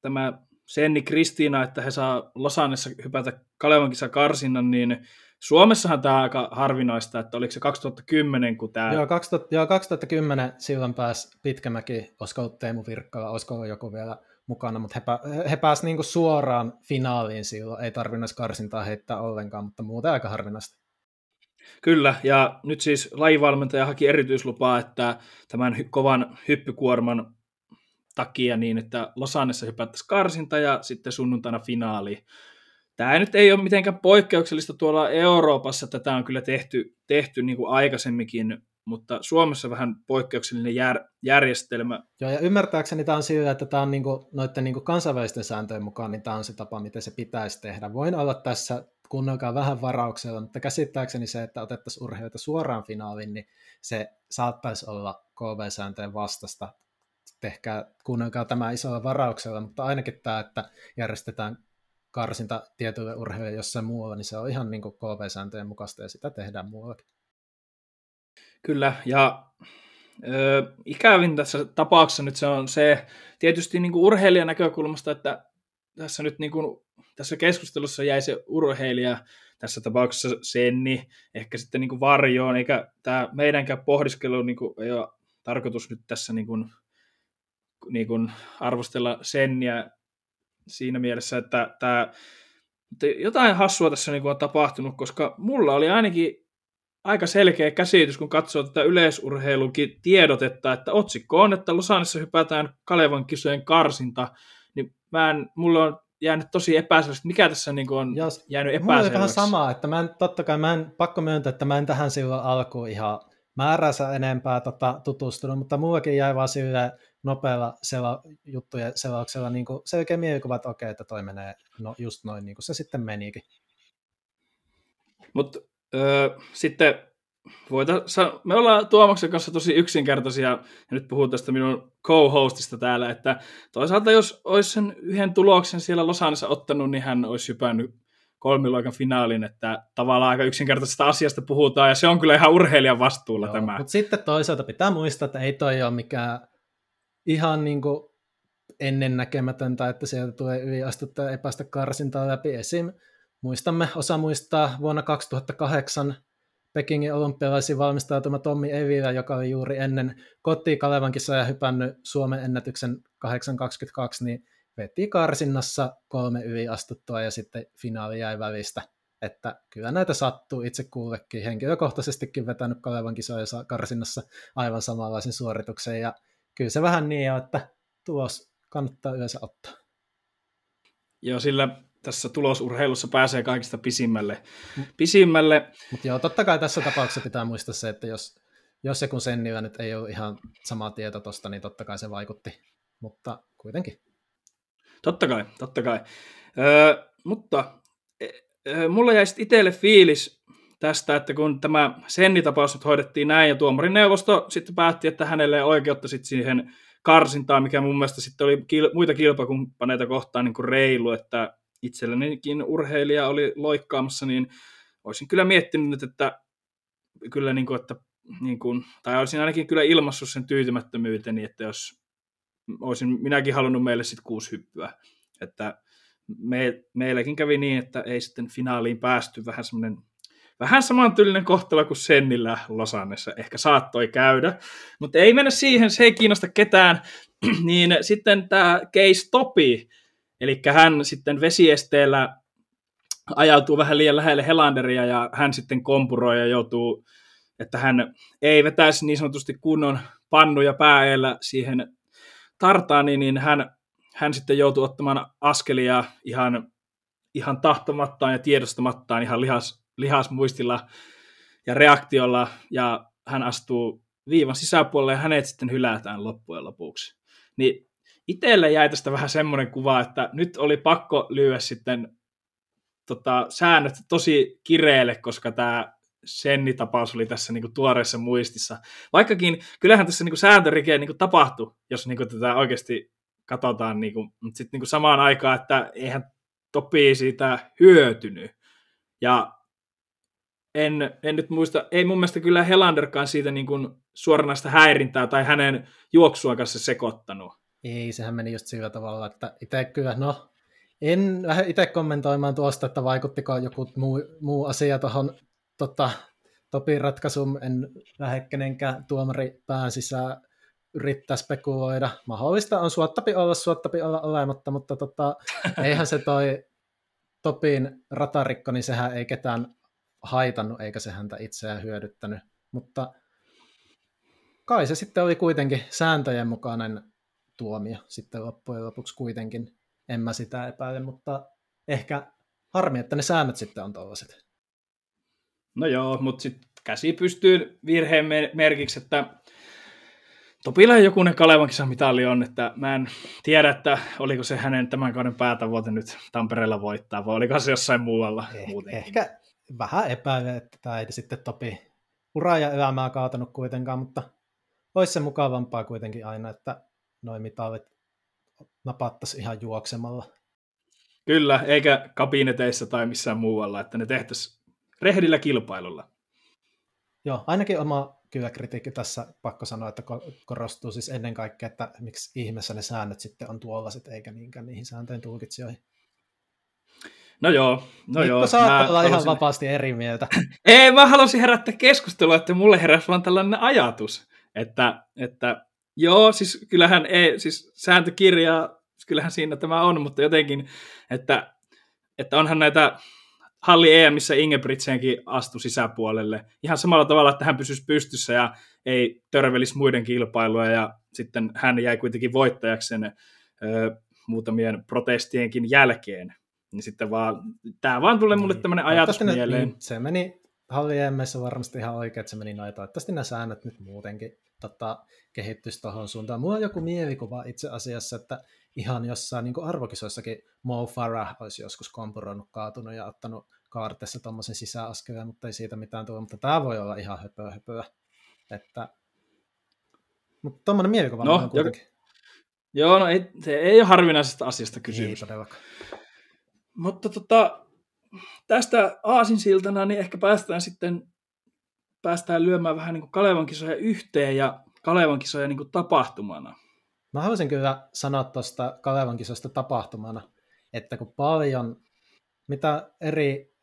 tämä Senni Kristiina, että he saa Losannessa hypätä Kalevan karsinnan, niin Suomessahan tämä on aika harvinaista, että oliko se 2010, kun tämä... Joo, 2000, joo 2010 silloin pääsi Pitkämäki, olisiko Teemu Virkkala, olisiko joku vielä mukana, mutta he, pä, he pääsivät niinku suoraan finaaliin silloin, ei tarvinnut karsintaa heittää ollenkaan, mutta muuten aika harvinaista. Kyllä, ja nyt siis lajivalmentaja haki erityislupaa, että tämän kovan hyppykuorman takia niin, että Losannessa hypättäisiin karsinta ja sitten sunnuntaina finaali. Tämä nyt ei ole mitenkään poikkeuksellista tuolla Euroopassa, tätä on kyllä tehty, tehty niin kuin aikaisemminkin, mutta Suomessa vähän poikkeuksellinen jär, järjestelmä. Joo, ja ymmärtääkseni tämä on sillä, että tämä on niin kuin, noiden niin kuin kansainvälisten sääntöjen mukaan, niin tämä on se tapa, miten se pitäisi tehdä. Voin olla tässä kunnolkaan vähän varauksella, mutta käsittääkseni se, että otettaisiin urheilijoita suoraan finaaliin, niin se saattaisi olla KV-sääntöjen vastasta. Tehkää kuunnelkaa tämä isolla varauksella, mutta ainakin tämä, että järjestetään karsinta tietyille urheilijoille jossain muualla, niin se on ihan niin KV-sääntöjen mukaista ja sitä tehdään muuallakin. Kyllä, ja ö, ikävin tässä tapauksessa nyt se on se, tietysti niin kuin urheilijan näkökulmasta, että tässä nyt niin kuin, tässä keskustelussa jäi se urheilija, tässä tapauksessa Senni, ehkä sitten niin kuin varjoon, eikä tämä meidänkään pohdiskelu niin kuin, ei ole tarkoitus nyt tässä niin kuin, niin kuin arvostella Senniä siinä mielessä, että tämä, jotain hassua tässä niin kuin on tapahtunut, koska mulla oli ainakin aika selkeä käsitys, kun katsoo tätä yleisurheilunkin tiedotetta, että otsikko on, että Losanissa hypätään Kalevan kisojen karsinta, niin mä en, mulla on jäänyt tosi epäselvästi, mikä tässä niin on Jos, jäänyt epäselväksi. Mulla on vähän sama, että mä en, totta kai mä en, pakko myöntää, että mä en tähän silloin alkuun ihan määränsä enempää tota, tutustunut, mutta muuakin jäi vaan silleen nopealla sela, juttujen selauksella niin kuin selkeä mielikuva, että okei, että toi menee no, just noin niin kuin se sitten menikin. Mutta öö, sitten voita, me ollaan Tuomaksen kanssa tosi yksinkertaisia, ja nyt puhun tästä minun co-hostista täällä, että toisaalta jos olisi sen yhden tuloksen siellä Losanissa ottanut, niin hän olisi hypännyt kolmiluokan finaalin, että tavallaan aika yksinkertaisesta asiasta puhutaan, ja se on kyllä ihan urheilijan vastuulla Joo, tämä. Mutta sitten toisaalta pitää muistaa, että ei toi ole mikään ihan niin kuin ennennäkemätöntä, että sieltä tulee yliastutta ja epästä karsintaa läpi. Esim. muistamme, osa muistaa vuonna 2008 Pekingin olympialaisiin valmistautuma Tommi Evilä, joka oli juuri ennen kotiin Kalevan kisoja hypännyt Suomen ennätyksen 8.22, niin veti karsinnassa kolme yliastuttua ja sitten finaali jäi välistä. Että kyllä näitä sattuu itse kullekin. Henkilökohtaisestikin vetänyt Kalevan kisoja karsinnassa aivan samanlaisen suorituksen ja kyllä se vähän niin on, että tulos kannattaa yleensä ottaa. Joo, sillä tässä tulosurheilussa pääsee kaikista pisimmälle. Mm. pisimmälle. Mutta joo, totta kai tässä tapauksessa pitää muistaa se, että jos, jos se kun Sennillä nyt ei ole ihan sama tieto tosta, niin totta kai se vaikutti. Mutta kuitenkin. Totta kai, totta kai. Öö, mutta öö, mulla jäi itselle fiilis tästä, että kun tämä Senni-tapaus nyt hoidettiin näin, ja tuomarin neuvosto sitten päätti, että hänelle ei oikeutta sitten siihen karsintaan, mikä mun mielestä sitten oli kil- muita kilpakumppaneita kohtaan niin kuin reilu, että itsellenikin urheilija oli loikkaamassa, niin olisin kyllä miettinyt, että kyllä niin kuin, että niin kuin, tai olisin ainakin kyllä ilmassut sen tyytymättömyyteni, että jos olisin minäkin halunnut meille sitten kuusi hyppyä, että me, meilläkin kävi niin, että ei sitten finaaliin päästy vähän semmoinen vähän samantyylinen kohtalo kuin Sennillä Losannessa. Ehkä saattoi käydä, mutta ei mennä siihen, se ei kiinnosta ketään, niin sitten tämä case Topi, eli hän sitten vesiesteellä ajautuu vähän liian lähelle Helanderia ja hän sitten kompuroi ja joutuu, että hän ei vetäisi niin sanotusti kunnon pannu ja pääellä siihen tartaani, niin hän, hän sitten joutui ottamaan askelia ihan, ihan tahtomattaan ja tiedostamattaan ihan lihas, lihasmuistilla ja reaktiolla, ja hän astuu viivan sisäpuolelle ja hänet sitten hylätään loppujen lopuksi. Niin itselle jäi tästä vähän semmoinen kuva, että nyt oli pakko lyödä sitten tota, säännöt tosi kireelle, koska tämä Senni-tapaus oli tässä niin kuin tuoreessa muistissa. Vaikkakin kyllähän tässä niin kuin sääntörike niin kuin tapahtui, jos niin kuin tätä oikeasti katsotaan, niin kuin, mutta sitten niin kuin samaan aikaan, että eihän Topi siitä hyötynyt. Ja en, en nyt muista, ei mun mielestä kyllä Helanderkaan siitä niin kuin suoranaista häirintää tai hänen juoksua kanssa sekoittanut. Ei, sehän meni just sillä tavalla, että itse kyllä, no, en lähde itse kommentoimaan tuosta, että vaikuttiko joku muu, muu asia tuohon tota, Topin ratkaisuun, en lähde kenenkään tuomari pään sisään yrittää spekuloida. Mahdollista on suottapi olla, suottapi olla olematta, mutta tota, eihän se toi Topin ratarikko, niin sehän ei ketään haitannut, eikä se häntä itseään hyödyttänyt. Mutta kai se sitten oli kuitenkin sääntöjen mukainen tuomio sitten loppujen lopuksi kuitenkin. En mä sitä epäile, mutta ehkä harmi, että ne säännöt sitten on tollaset. No joo, mutta sitten käsi pystyy virheen merkiksi, että Topilla jokunen Kalevan mitali on, että mä en tiedä, että oliko se hänen tämän kauden päätavoite nyt Tampereella voittaa, vai oliko se jossain muualla eh, Ehkä vähän epäilen, että tämä ei sitten Topi uraa ja elämää kaatanut kuitenkaan, mutta olisi se mukavampaa kuitenkin aina, että noin mitalit napattaisi ihan juoksemalla. Kyllä, eikä kabineteissa tai missään muualla, että ne tehtäisiin rehdillä kilpailulla. Joo, ainakin oma kyllä kritiikki tässä pakko sanoa, että korostuu siis ennen kaikkea, että miksi ihmeessä ne säännöt sitten on tuollaiset, eikä niinkään niihin sääntöjen tulkitsijoihin. No joo, no Mikko joo. saat olla halusin... ihan vapaasti eri mieltä. Ei, mä halusin herättää keskustelua, että mulle heräsi vaan tällainen ajatus, että, että joo, siis kyllähän ei, siis sääntökirjaa, kyllähän siinä tämä on, mutta jotenkin, että, että onhan näitä halli EMissä Ingebrigtsenkin astui sisäpuolelle. Ihan samalla tavalla, että hän pysyisi pystyssä ja ei törvelisi muiden kilpailuja ja sitten hän jäi kuitenkin voittajaksi sen ö, muutamien protestienkin jälkeen. Niin sitten vaan, tämä vaan tulee mulle niin. tämmöinen ajatus ne, mieleen. Niin, se meni halli EMissä varmasti ihan oikein, että se meni noin. Toivottavasti nämä säännöt nyt muutenkin tota, kehittyisi tuohon suuntaan. Mulla on joku mielikuva itse asiassa, että ihan jossain niin arvokisoissakin Mo Farah olisi joskus kompuroinut, kaatunut ja ottanut kaartessa tuommoisen sisäaskeleen, mutta ei siitä mitään tule, mutta tämä voi olla ihan höpöä höpöä. Että... Mutta tuommoinen mielikuva no, on kuitenkin. Joo, no ei, se ei ole harvinaisesta asiasta kysymys. Ei todellakaan. Mutta tota, tästä aasinsiltana niin ehkä päästään sitten päästään lyömään vähän niin kuin Kalevan kisoja yhteen ja Kalevan kisoja niin kuin tapahtumana. Mä haluaisin kyllä sanoa tuosta Kalevan kisosta tapahtumana, että kun paljon, mitä eri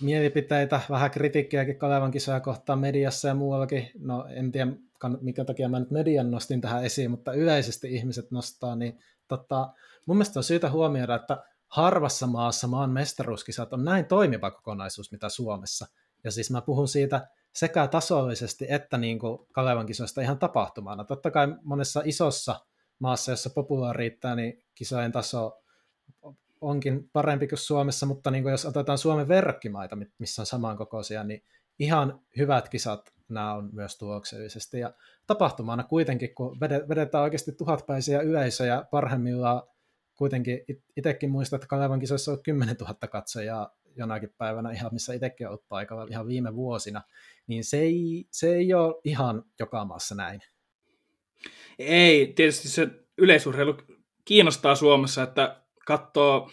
mielipiteitä, vähän kritiikkiäkin Kalevan kisoja kohtaan mediassa ja muuallakin, no en tiedä mikä takia mä nyt median nostin tähän esiin, mutta yleisesti ihmiset nostaa, niin tota, mun mielestä on syytä huomioida, että harvassa maassa maan mestaruuskisat on näin toimiva kokonaisuus, mitä Suomessa. Ja siis mä puhun siitä sekä tasollisesti että niin kuin Kalevan kisoista ihan tapahtumana. Totta kai monessa isossa maassa, jossa populaari riittää, niin kisojen taso onkin parempi kuin Suomessa, mutta niin kuin jos otetaan Suomen verrokkimaita, missä on samankokoisia, niin ihan hyvät kisat nämä on myös tuloksellisesti. Ja tapahtumana kuitenkin, kun vedetään oikeasti tuhatpäisiä yleisöjä, parhaimmillaan kuitenkin itsekin muistan, että Kalevan kisoissa on 10 000 katsojaa jonakin päivänä, ihan missä itsekin ollut paikalla ihan viime vuosina, niin se ei, se ei ole ihan joka maassa näin. Ei, tietysti se yleisurheilu kiinnostaa Suomessa, että katsoo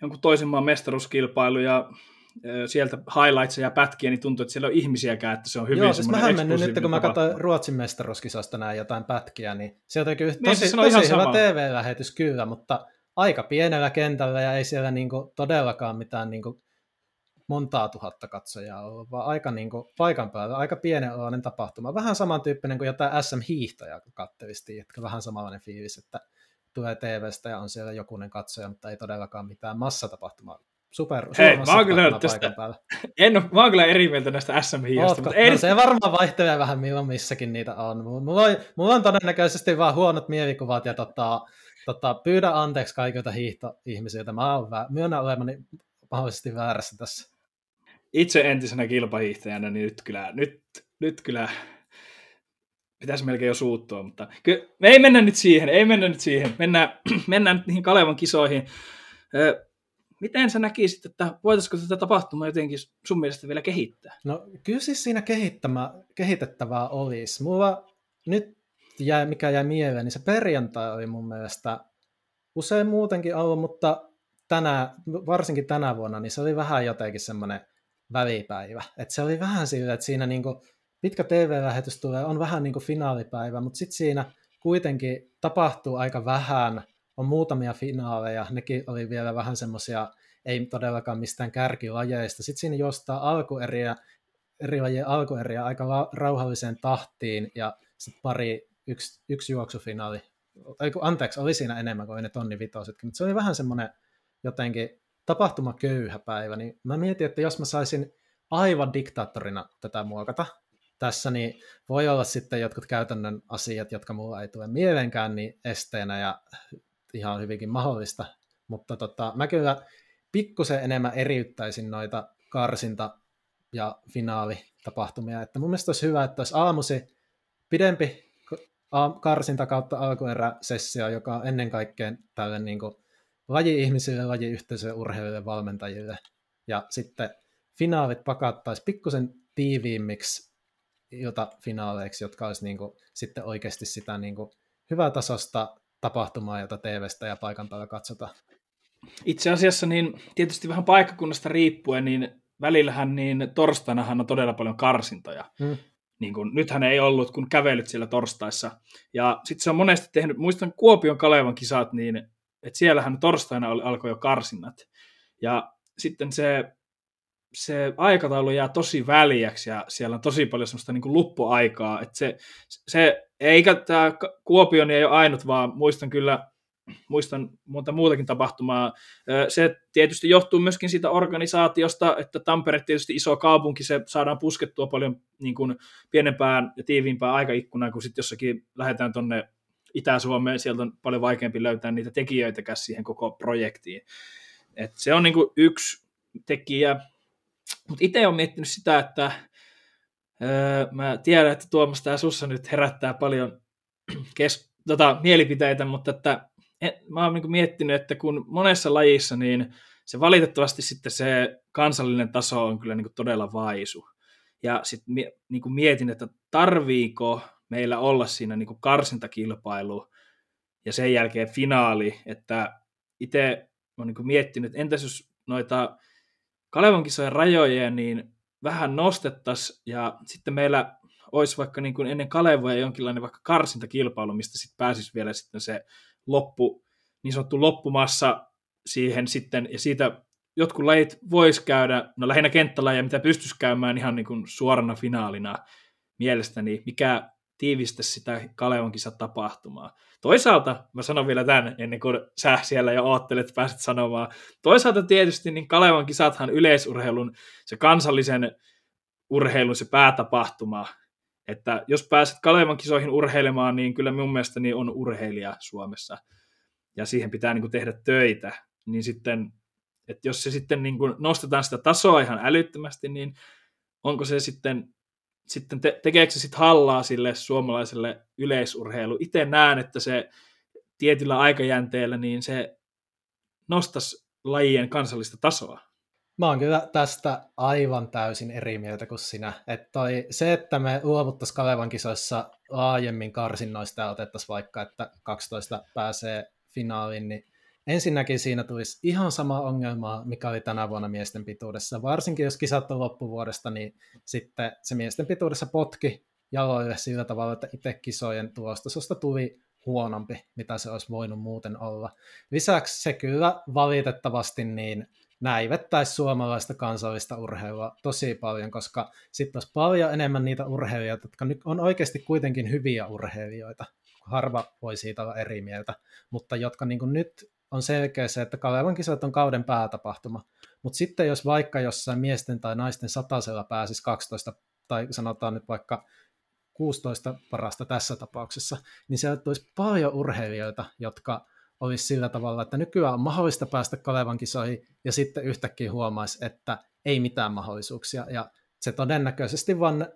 jonkun toisen maan mestaruuskilpailu ja sieltä highlightsia ja pätkiä, niin tuntuu, että siellä on ihmisiäkään, että se on hyvin Joo, siis mähän mennyt nyt, kun mä katsoin Ruotsin mestaruuskisasta näin jotain pätkiä, niin sieltä on kyllä niin, tosi, niin, tosi hyvä TV-lähetys kyllä, mutta aika pienellä kentällä ja ei siellä niinku todellakaan mitään niinku montaa tuhatta katsojaa ollut, vaan aika niinku paikan päällä, aika pienen tapahtuma. Vähän samantyyppinen kuin jotain SM-hiihtoja, kattelisti, että vähän samanlainen fiilis, että tulee TVstä ja on siellä jokunen katsoja, mutta ei todellakaan mitään massatapahtumaa super. Hei, mä oon kyllä tästä, en ole, mä oon kyllä eri mieltä näistä sm mutta ei... No, se varmaan vaihtelee vähän milloin missäkin niitä on. Mulla on, mulla on todennäköisesti vaan huonot mielikuvat ja tota, tota, pyydä anteeksi kaikilta hiihtoihmisiltä. Mä oon vä- myönnän olevani mahdollisesti väärässä tässä. Itse entisenä kilpahiihtäjänä, niin nyt kyllä, nyt, nyt kyllä pitäisi melkein jo suuttua, mutta kyllä, me ei mennä nyt siihen, ei mennä nyt siihen. Mennään, mennään nyt niihin Kalevan kisoihin. Miten sä näkisit, että voitaisiko tätä tapahtumaa jotenkin sun mielestä vielä kehittää? No kyllä siis siinä kehittämä, kehitettävää olisi. Mulla nyt jäi, mikä jäi mieleen, niin se perjantai oli mun mielestä usein muutenkin ollut, mutta tänä, varsinkin tänä vuonna, niin se oli vähän jotenkin semmoinen välipäivä. Et se oli vähän sillä, että siinä niinku pitkä TV-lähetys tulee, on vähän niin kuin finaalipäivä, mutta sitten siinä kuitenkin tapahtuu aika vähän, on muutamia finaaleja, nekin oli vielä vähän semmoisia, ei todellakaan mistään kärkilajeista. Sitten siinä juostaa alkueriä, eri lajien alkueriä aika rauhalliseen tahtiin ja sitten pari, yksi, yksi juoksufinaali. Anteeksi, oli siinä enemmän kuin ne tonni vitosetkin, mutta se oli vähän semmoinen jotenkin tapahtumaköyhä päivä, niin mä mietin, että jos mä saisin aivan diktaattorina tätä muokata, tässä, niin voi olla sitten jotkut käytännön asiat, jotka mulla ei tule mieleenkään, niin esteenä ja ihan hyvinkin mahdollista. Mutta tota, mä kyllä pikkusen enemmän eriyttäisin noita karsinta- ja finaalitapahtumia. Että mun mielestä olisi hyvä, että olisi aamusi pidempi karsinta kautta alkueräsessio, joka on ennen kaikkea tälle niin kuin laji-ihmisille, laji-yhteisöille, urheilijoille, valmentajille. Ja sitten finaalit pakattaisi pikkusen tiiviimmiksi iltafinaaleiksi, jotka olisi niin kuin, sitten oikeasti sitä niin kuin, hyvää tasosta tapahtumaa, jota TVstä ja paikan päällä katsotaan. Itse asiassa niin tietysti vähän paikkakunnasta riippuen, niin välillähän niin torstainahan on todella paljon karsintoja. Hmm. Niin kun, nythän ei ollut, kun kävelyt siellä torstaissa. Ja sitten se on monesti tehnyt, muistan Kuopion Kalevan kisat, niin että siellähän torstaina oli, alkoi jo karsinnat. Ja sitten se se aikataulu jää tosi väliäksi ja siellä on tosi paljon semmoista niin kuin luppuaikaa. Että se, se, eikä tämä Kuopio niin ei ole ainut, vaan muistan kyllä, muistan monta muutakin tapahtumaa. Se tietysti johtuu myöskin siitä organisaatiosta, että Tampere tietysti iso kaupunki, se saadaan puskettua paljon niin kuin pienempään ja tiiviimpään aikaikkunaan, kun sitten jossakin lähdetään tuonne Itä-Suomeen, sieltä on paljon vaikeampi löytää niitä tekijöitä siihen koko projektiin. Et se on niin kuin yksi tekijä, mutta itse olen miettinyt sitä, että öö, mä tiedän, että Tuomas tämä sussa nyt herättää paljon kes- tota, mielipiteitä, mutta että en, mä oon niin miettinyt, että kun monessa lajissa, niin se valitettavasti sitten se kansallinen taso on kyllä niin todella vaisu. Ja sitten niin mietin, että tarviiko meillä olla siinä niin karsintakilpailu ja sen jälkeen finaali, että itse olen niin miettinyt, että entäs jos noita Kalevan kisojen rajoja niin vähän nostettaisiin ja sitten meillä olisi vaikka niin kuin ennen Kalevoja jonkinlainen vaikka karsintakilpailu, mistä sitten pääsisi vielä sitten se loppu, niin sanottu loppumassa siihen sitten, ja siitä jotkut lajit vois käydä, no lähinnä kenttälajeja, mitä pystyisi käymään ihan niin kuin suorana finaalina mielestäni, mikä tiivistä sitä Kalevan tapahtumaa. Toisaalta, mä sanon vielä tämän, ennen kuin sä siellä jo oottelet, että pääset sanomaan. Toisaalta tietysti niin Kalevan kisathan yleisurheilun, se kansallisen urheilun se päätapahtuma. Että jos pääset Kalevan kisoihin urheilemaan, niin kyllä mun mielestäni on urheilija Suomessa. Ja siihen pitää niin kuin tehdä töitä. Niin sitten, että jos se sitten niin kuin nostetaan sitä tasoa ihan älyttömästi, niin onko se sitten sitten te, tekeekö se sitten hallaa sille suomalaiselle yleisurheilu? Itse näen, että se tietyllä aikajänteellä niin se nostaisi lajien kansallista tasoa. Mä oon kyllä tästä aivan täysin eri mieltä kuin sinä. Että toi, se, että me luovuttaisiin Kalevan kisoissa laajemmin karsinnoista ja otettaisiin vaikka, että 12 pääsee finaaliin, niin ensinnäkin siinä tulisi ihan sama ongelma, mikä oli tänä vuonna miesten pituudessa. Varsinkin jos kisat on loppuvuodesta, niin sitten se miesten pituudessa potki jaloille sillä tavalla, että itse kisojen tulostasosta tuli huonompi, mitä se olisi voinut muuten olla. Lisäksi se kyllä valitettavasti niin näivettäisi suomalaista kansallista urheilua tosi paljon, koska sitten olisi paljon enemmän niitä urheilijoita, jotka nyt on oikeasti kuitenkin hyviä urheilijoita. Harva voi siitä olla eri mieltä, mutta jotka niin nyt on selkeä se, että Kalevan kisat on kauden päätapahtuma. Mutta sitten jos vaikka jossain miesten tai naisten satasella pääsisi 12, tai sanotaan nyt vaikka 16 parasta tässä tapauksessa, niin sieltä tulisi paljon urheilijoita, jotka olisi sillä tavalla, että nykyään on mahdollista päästä Kalevan kisoihin, ja sitten yhtäkkiä huomaisi, että ei mitään mahdollisuuksia, ja se todennäköisesti vaan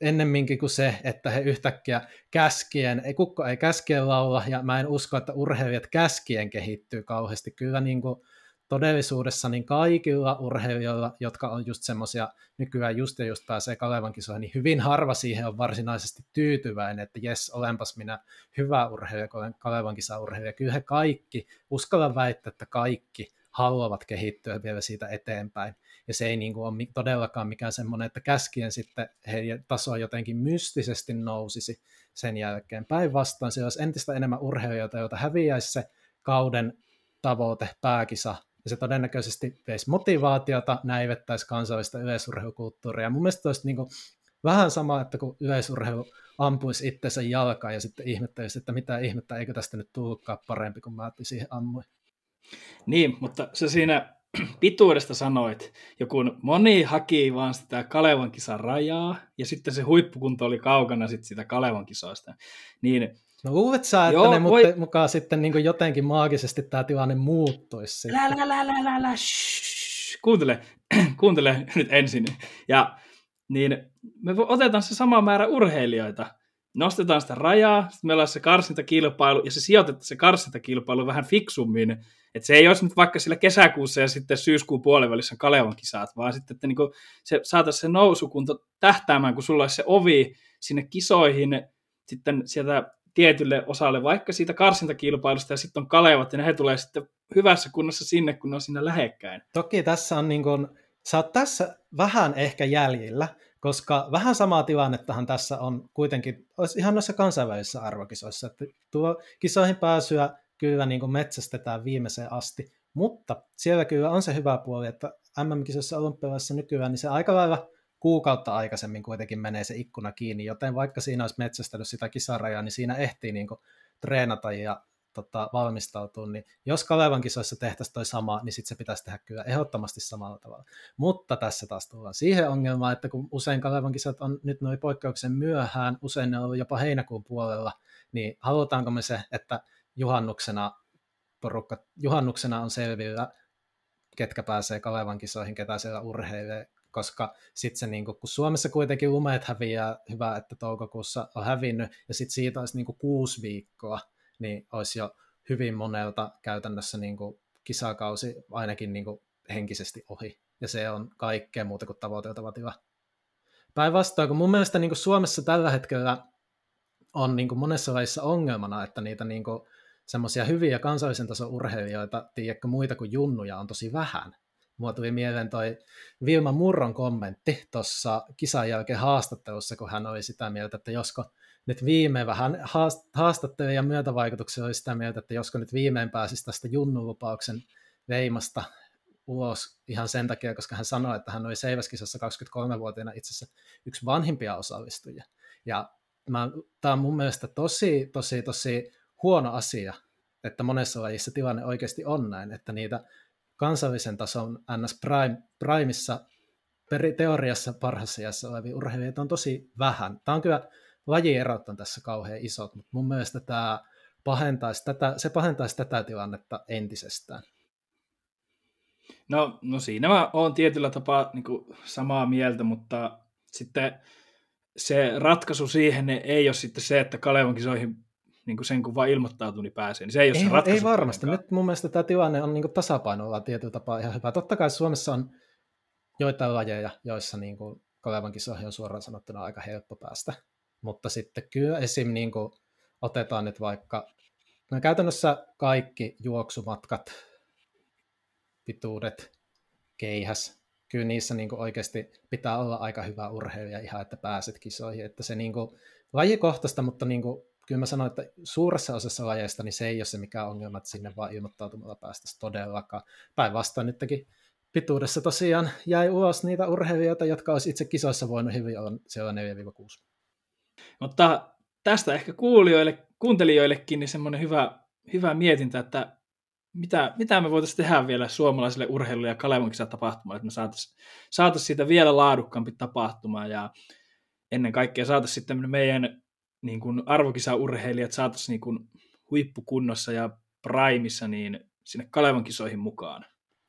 ennemminkin kuin se, että he yhtäkkiä käskien, ei kukko ei käskien laula, ja mä en usko, että urheilijat käskien kehittyy kauheasti. Kyllä niin kuin todellisuudessa niin kaikilla urheilijoilla, jotka on just semmoisia nykyään just ja just pääsee Kalevan kisoihin, niin hyvin harva siihen on varsinaisesti tyytyväinen, että jes, olenpas minä hyvä urheilija, kun olen Kalevan kisaurheilija. Kyllä he kaikki, uskallan väittää, että kaikki haluavat kehittyä vielä siitä eteenpäin. Ja se ei niin kuin ole todellakaan mikään semmoinen, että käskien sitten heidän taso jotenkin mystisesti nousisi sen jälkeen. Päinvastoin siellä olisi entistä enemmän urheilijoita, joita häviäisi se kauden tavoite, pääkisa, ja se todennäköisesti veisi motivaatiota, näivettäisi kansallista yleisurheilukulttuuria. Mun mielestä olisi niin kuin vähän sama, että kun yleisurheilu ampuisi itsensä jalkaan ja sitten ihmettelisi, että mitä ihmettä, eikö tästä nyt tullutkaan parempi, kun mä siihen ammuin. Niin, mutta se siinä pituudesta sanoit, joku moni haki vaan sitä Kalevan kisan rajaa, ja sitten se huippukunto oli kaukana sit sitä Kalevan kisoista. Niin, no luulet sä, että joo, ne voi... mukaan sitten niin jotenkin maagisesti tämä tilanne muuttuisi? Lä, lä, lä, lä, lä, lä, Kuuntele, kuuntele nyt ensin. Ja niin me otetaan se sama määrä urheilijoita, nostetaan sitä rajaa, sitten meillä on se karsintakilpailu, ja se sijoitetaan se karsintakilpailu vähän fiksummin, että se ei olisi nyt vaikka sillä kesäkuussa ja sitten syyskuun puolivälissä Kalevan kisat, vaan sitten, että niinku se saataisiin se nousukunto tähtäämään, kun sulla olisi se ovi sinne kisoihin sitten sieltä tietylle osalle, vaikka siitä karsintakilpailusta, ja sitten on Kalevat, ja ne he tulee sitten hyvässä kunnossa sinne, kun ne on siinä lähekkäin. Toki tässä on niin kuin, sä oot tässä vähän ehkä jäljillä, koska vähän samaa tilannettahan tässä on kuitenkin, olisi ihan noissa kansainvälisissä arvokisoissa, että tuo kisoihin pääsyä kyllä niin kuin metsästetään viimeiseen asti, mutta siellä kyllä on se hyvä puoli, että MM-kisossa olympialaisissa nykyään, niin se aika lailla kuukautta aikaisemmin kuitenkin menee se ikkuna kiinni, joten vaikka siinä olisi metsästänyt sitä kisarajaa, niin siinä ehtii niin kuin treenata ja tota, valmistautua, niin jos Kalevan kisoissa tehtäisiin toi sama, niin sitten se pitäisi tehdä kyllä ehdottomasti samalla tavalla. Mutta tässä taas tullaan siihen ongelmaan, että kun usein Kalevan kisat on nyt noin poikkeuksen myöhään, usein ne on jopa heinäkuun puolella, niin halutaanko me se, että juhannuksena porukka, juhannuksena on selvillä, ketkä pääsee Kalevan kisoihin, ketä siellä urheilee, koska sitten se, niin kun Suomessa kuitenkin lumeet häviää, hyvä, että toukokuussa on hävinnyt, ja sitten siitä olisi niin kuusi viikkoa, niin olisi jo hyvin monelta käytännössä niin kisakausi ainakin niin henkisesti ohi, ja se on kaikkea muuta kuin tavoiteltava tila. Päinvastoin, kun mun mielestä niin Suomessa tällä hetkellä on niin monessa lajissa ongelmana, että niitä niin semmoisia hyviä kansallisen tason urheilijoita, tiedätkö muita kuin junnuja, on tosi vähän. Mulla tuli mieleen toi Vilma Murron kommentti tuossa kisan jälkeen haastattelussa, kun hän oli sitä mieltä, että josko nyt viimein vähän haastattelija ja myötävaikutuksia oli sitä mieltä, että josko nyt viimein pääsisi tästä junnulupauksen veimasta ulos ihan sen takia, koska hän sanoi, että hän oli Seiväskisassa 23-vuotiaana itse asiassa yksi vanhimpia osallistujia. Ja tämä on mun mielestä tosi, tosi, tosi huono asia, että monessa lajissa tilanne oikeasti on näin, että niitä kansallisen tason NS Prime, Primeissa teoriassa parhaassa iässä olevia urheilijoita on tosi vähän. Tämä on kyllä, lajierot on tässä kauhean isot, mutta mun mielestä tämä pahentaisi tätä, se pahentaisi tätä tilannetta entisestään. No, no siinä mä oon tietyllä tapaa niin samaa mieltä, mutta sitten se ratkaisu siihen ei ole sitten se, että Kalevan kisoihin niin kuin sen kun vaan ilmoittautuu, niin pääsee. Niin se ei, ole ei, se ei varmasti. Nyt mun mielestä tämä tilanne on niin tasapainoilla tietyllä tapaa ihan hyvä. Totta kai Suomessa on joitain lajeja, joissa niin kuin Kalevan kisoihin on suoraan sanottuna aika helppo päästä. Mutta sitten kyllä esim. Niin kuin otetaan nyt vaikka, no käytännössä kaikki juoksumatkat, pituudet, keihäs, kyllä niissä niin kuin oikeasti pitää olla aika hyvä urheilija ihan, että pääset kisoihin. Että se niin kuin, lajikohtaista, mutta niin kuin kyllä mä sanoin, että suuressa osassa lajeista niin se ei ole se mikä ongelma, että sinne vaan ilmoittautumalla päästäisiin todellakaan. Päinvastoin nytkin pituudessa tosiaan jäi ulos niitä urheilijoita, jotka olisi itse kisoissa voinut hyvin olla siellä 4-6. Mutta tästä ehkä kuulijoille, kuuntelijoillekin niin semmoinen hyvä, hyvä mietintä, että mitä, mitä me voitaisiin tehdä vielä suomalaisille urheilulle ja Kalevan tapahtumalle, että me saataisiin saatais siitä vielä laadukkaampi tapahtuma ja ennen kaikkea saataisiin sitten meidän niin kuin arvokisaurheilijat saataisiin niin kuin huippukunnossa ja primissa niin sinne Kalevan kisoihin mukaan.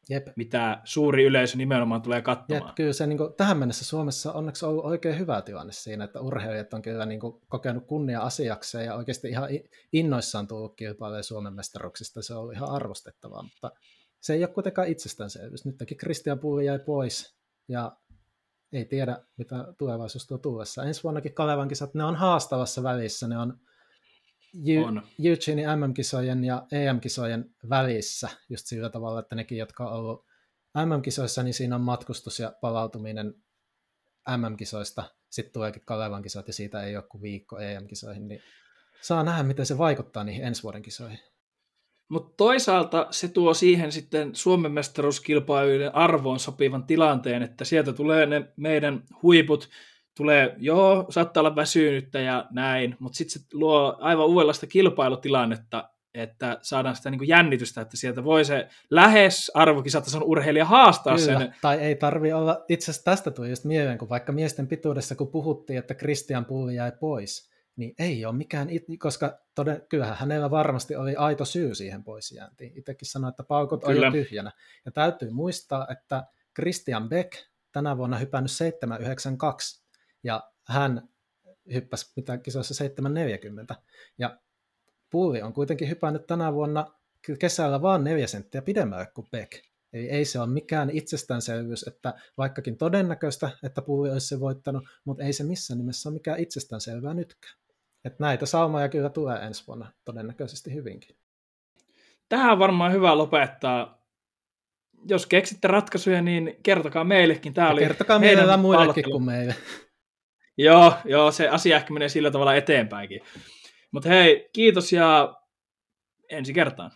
Jep. mitä suuri yleisö nimenomaan tulee katsomaan. Jep, kyllä se niin kuin, tähän mennessä Suomessa onneksi on ollut oikein hyvä tilanne siinä, että urheilijat on kyllä niin kuin, kokenut kunnia asiakseen ja oikeasti ihan innoissaan tullut kilpailemaan Suomen mestaruksista. Se on ollut ihan arvostettavaa, mutta se ei ole kuitenkaan itsestäänselvyys. Nytkin Christian Pulli jäi pois ja ei tiedä, mitä tulevaisuus tuo tullessa. Ensi vuonnakin Kalevan kisat, ne on haastavassa välissä, ne on on. Eugenein MM-kisojen ja EM-kisojen välissä just sillä tavalla, että nekin, jotka on ollut MM-kisoissa, niin siinä on matkustus ja palautuminen MM-kisoista, sitten tuleekin Kalevan kisat ja siitä ei ole kuin viikko EM-kisoihin, niin saa nähdä, miten se vaikuttaa niihin ensi vuoden kisoihin. Mutta toisaalta se tuo siihen sitten Suomen mestaruuskilpailujen arvoon sopivan tilanteen, että sieltä tulee ne meidän huiput, tulee, joo, saattaa olla väsynyttä ja näin, mutta sitten se luo aivan uudenlaista kilpailutilannetta, että saadaan sitä niin kuin jännitystä, että sieltä voi se lähes arvokisatason urheilija haastaa Kyllä, sen. tai ei tarvi olla, itse asiassa tästä tuli just mieleen, kun vaikka miesten pituudessa, kun puhuttiin, että Christian Pulli jäi pois, niin ei ole mikään, koska toden, kyllähän hänellä varmasti oli aito syy siihen poisjääntiin. Itsekin sanoi, että paukot on jo tyhjänä. Ja täytyy muistaa, että Christian Beck tänä vuonna hypännyt 792 ja hän hyppäsi mitä kisoissa 740. Ja Pulli on kuitenkin hypännyt tänä vuonna kesällä vaan neljä senttiä pidemmälle kuin Beck. Eli ei se ole mikään itsestäänselvyys, että vaikkakin todennäköistä, että Pulli olisi se voittanut, mutta ei se missään nimessä ole mikään itsestäänselvää nytkään. Että näitä saumoja kyllä tulee ensi vuonna todennäköisesti hyvinkin. Tähän on varmaan hyvä lopettaa. Jos keksitte ratkaisuja, niin kertokaa meillekin. Tämä ja oli kertokaa meidän muillekin kuin meille. Joo, joo, se asia ehkä menee sillä tavalla eteenpäinkin. Mutta hei, kiitos ja ensi kertaan.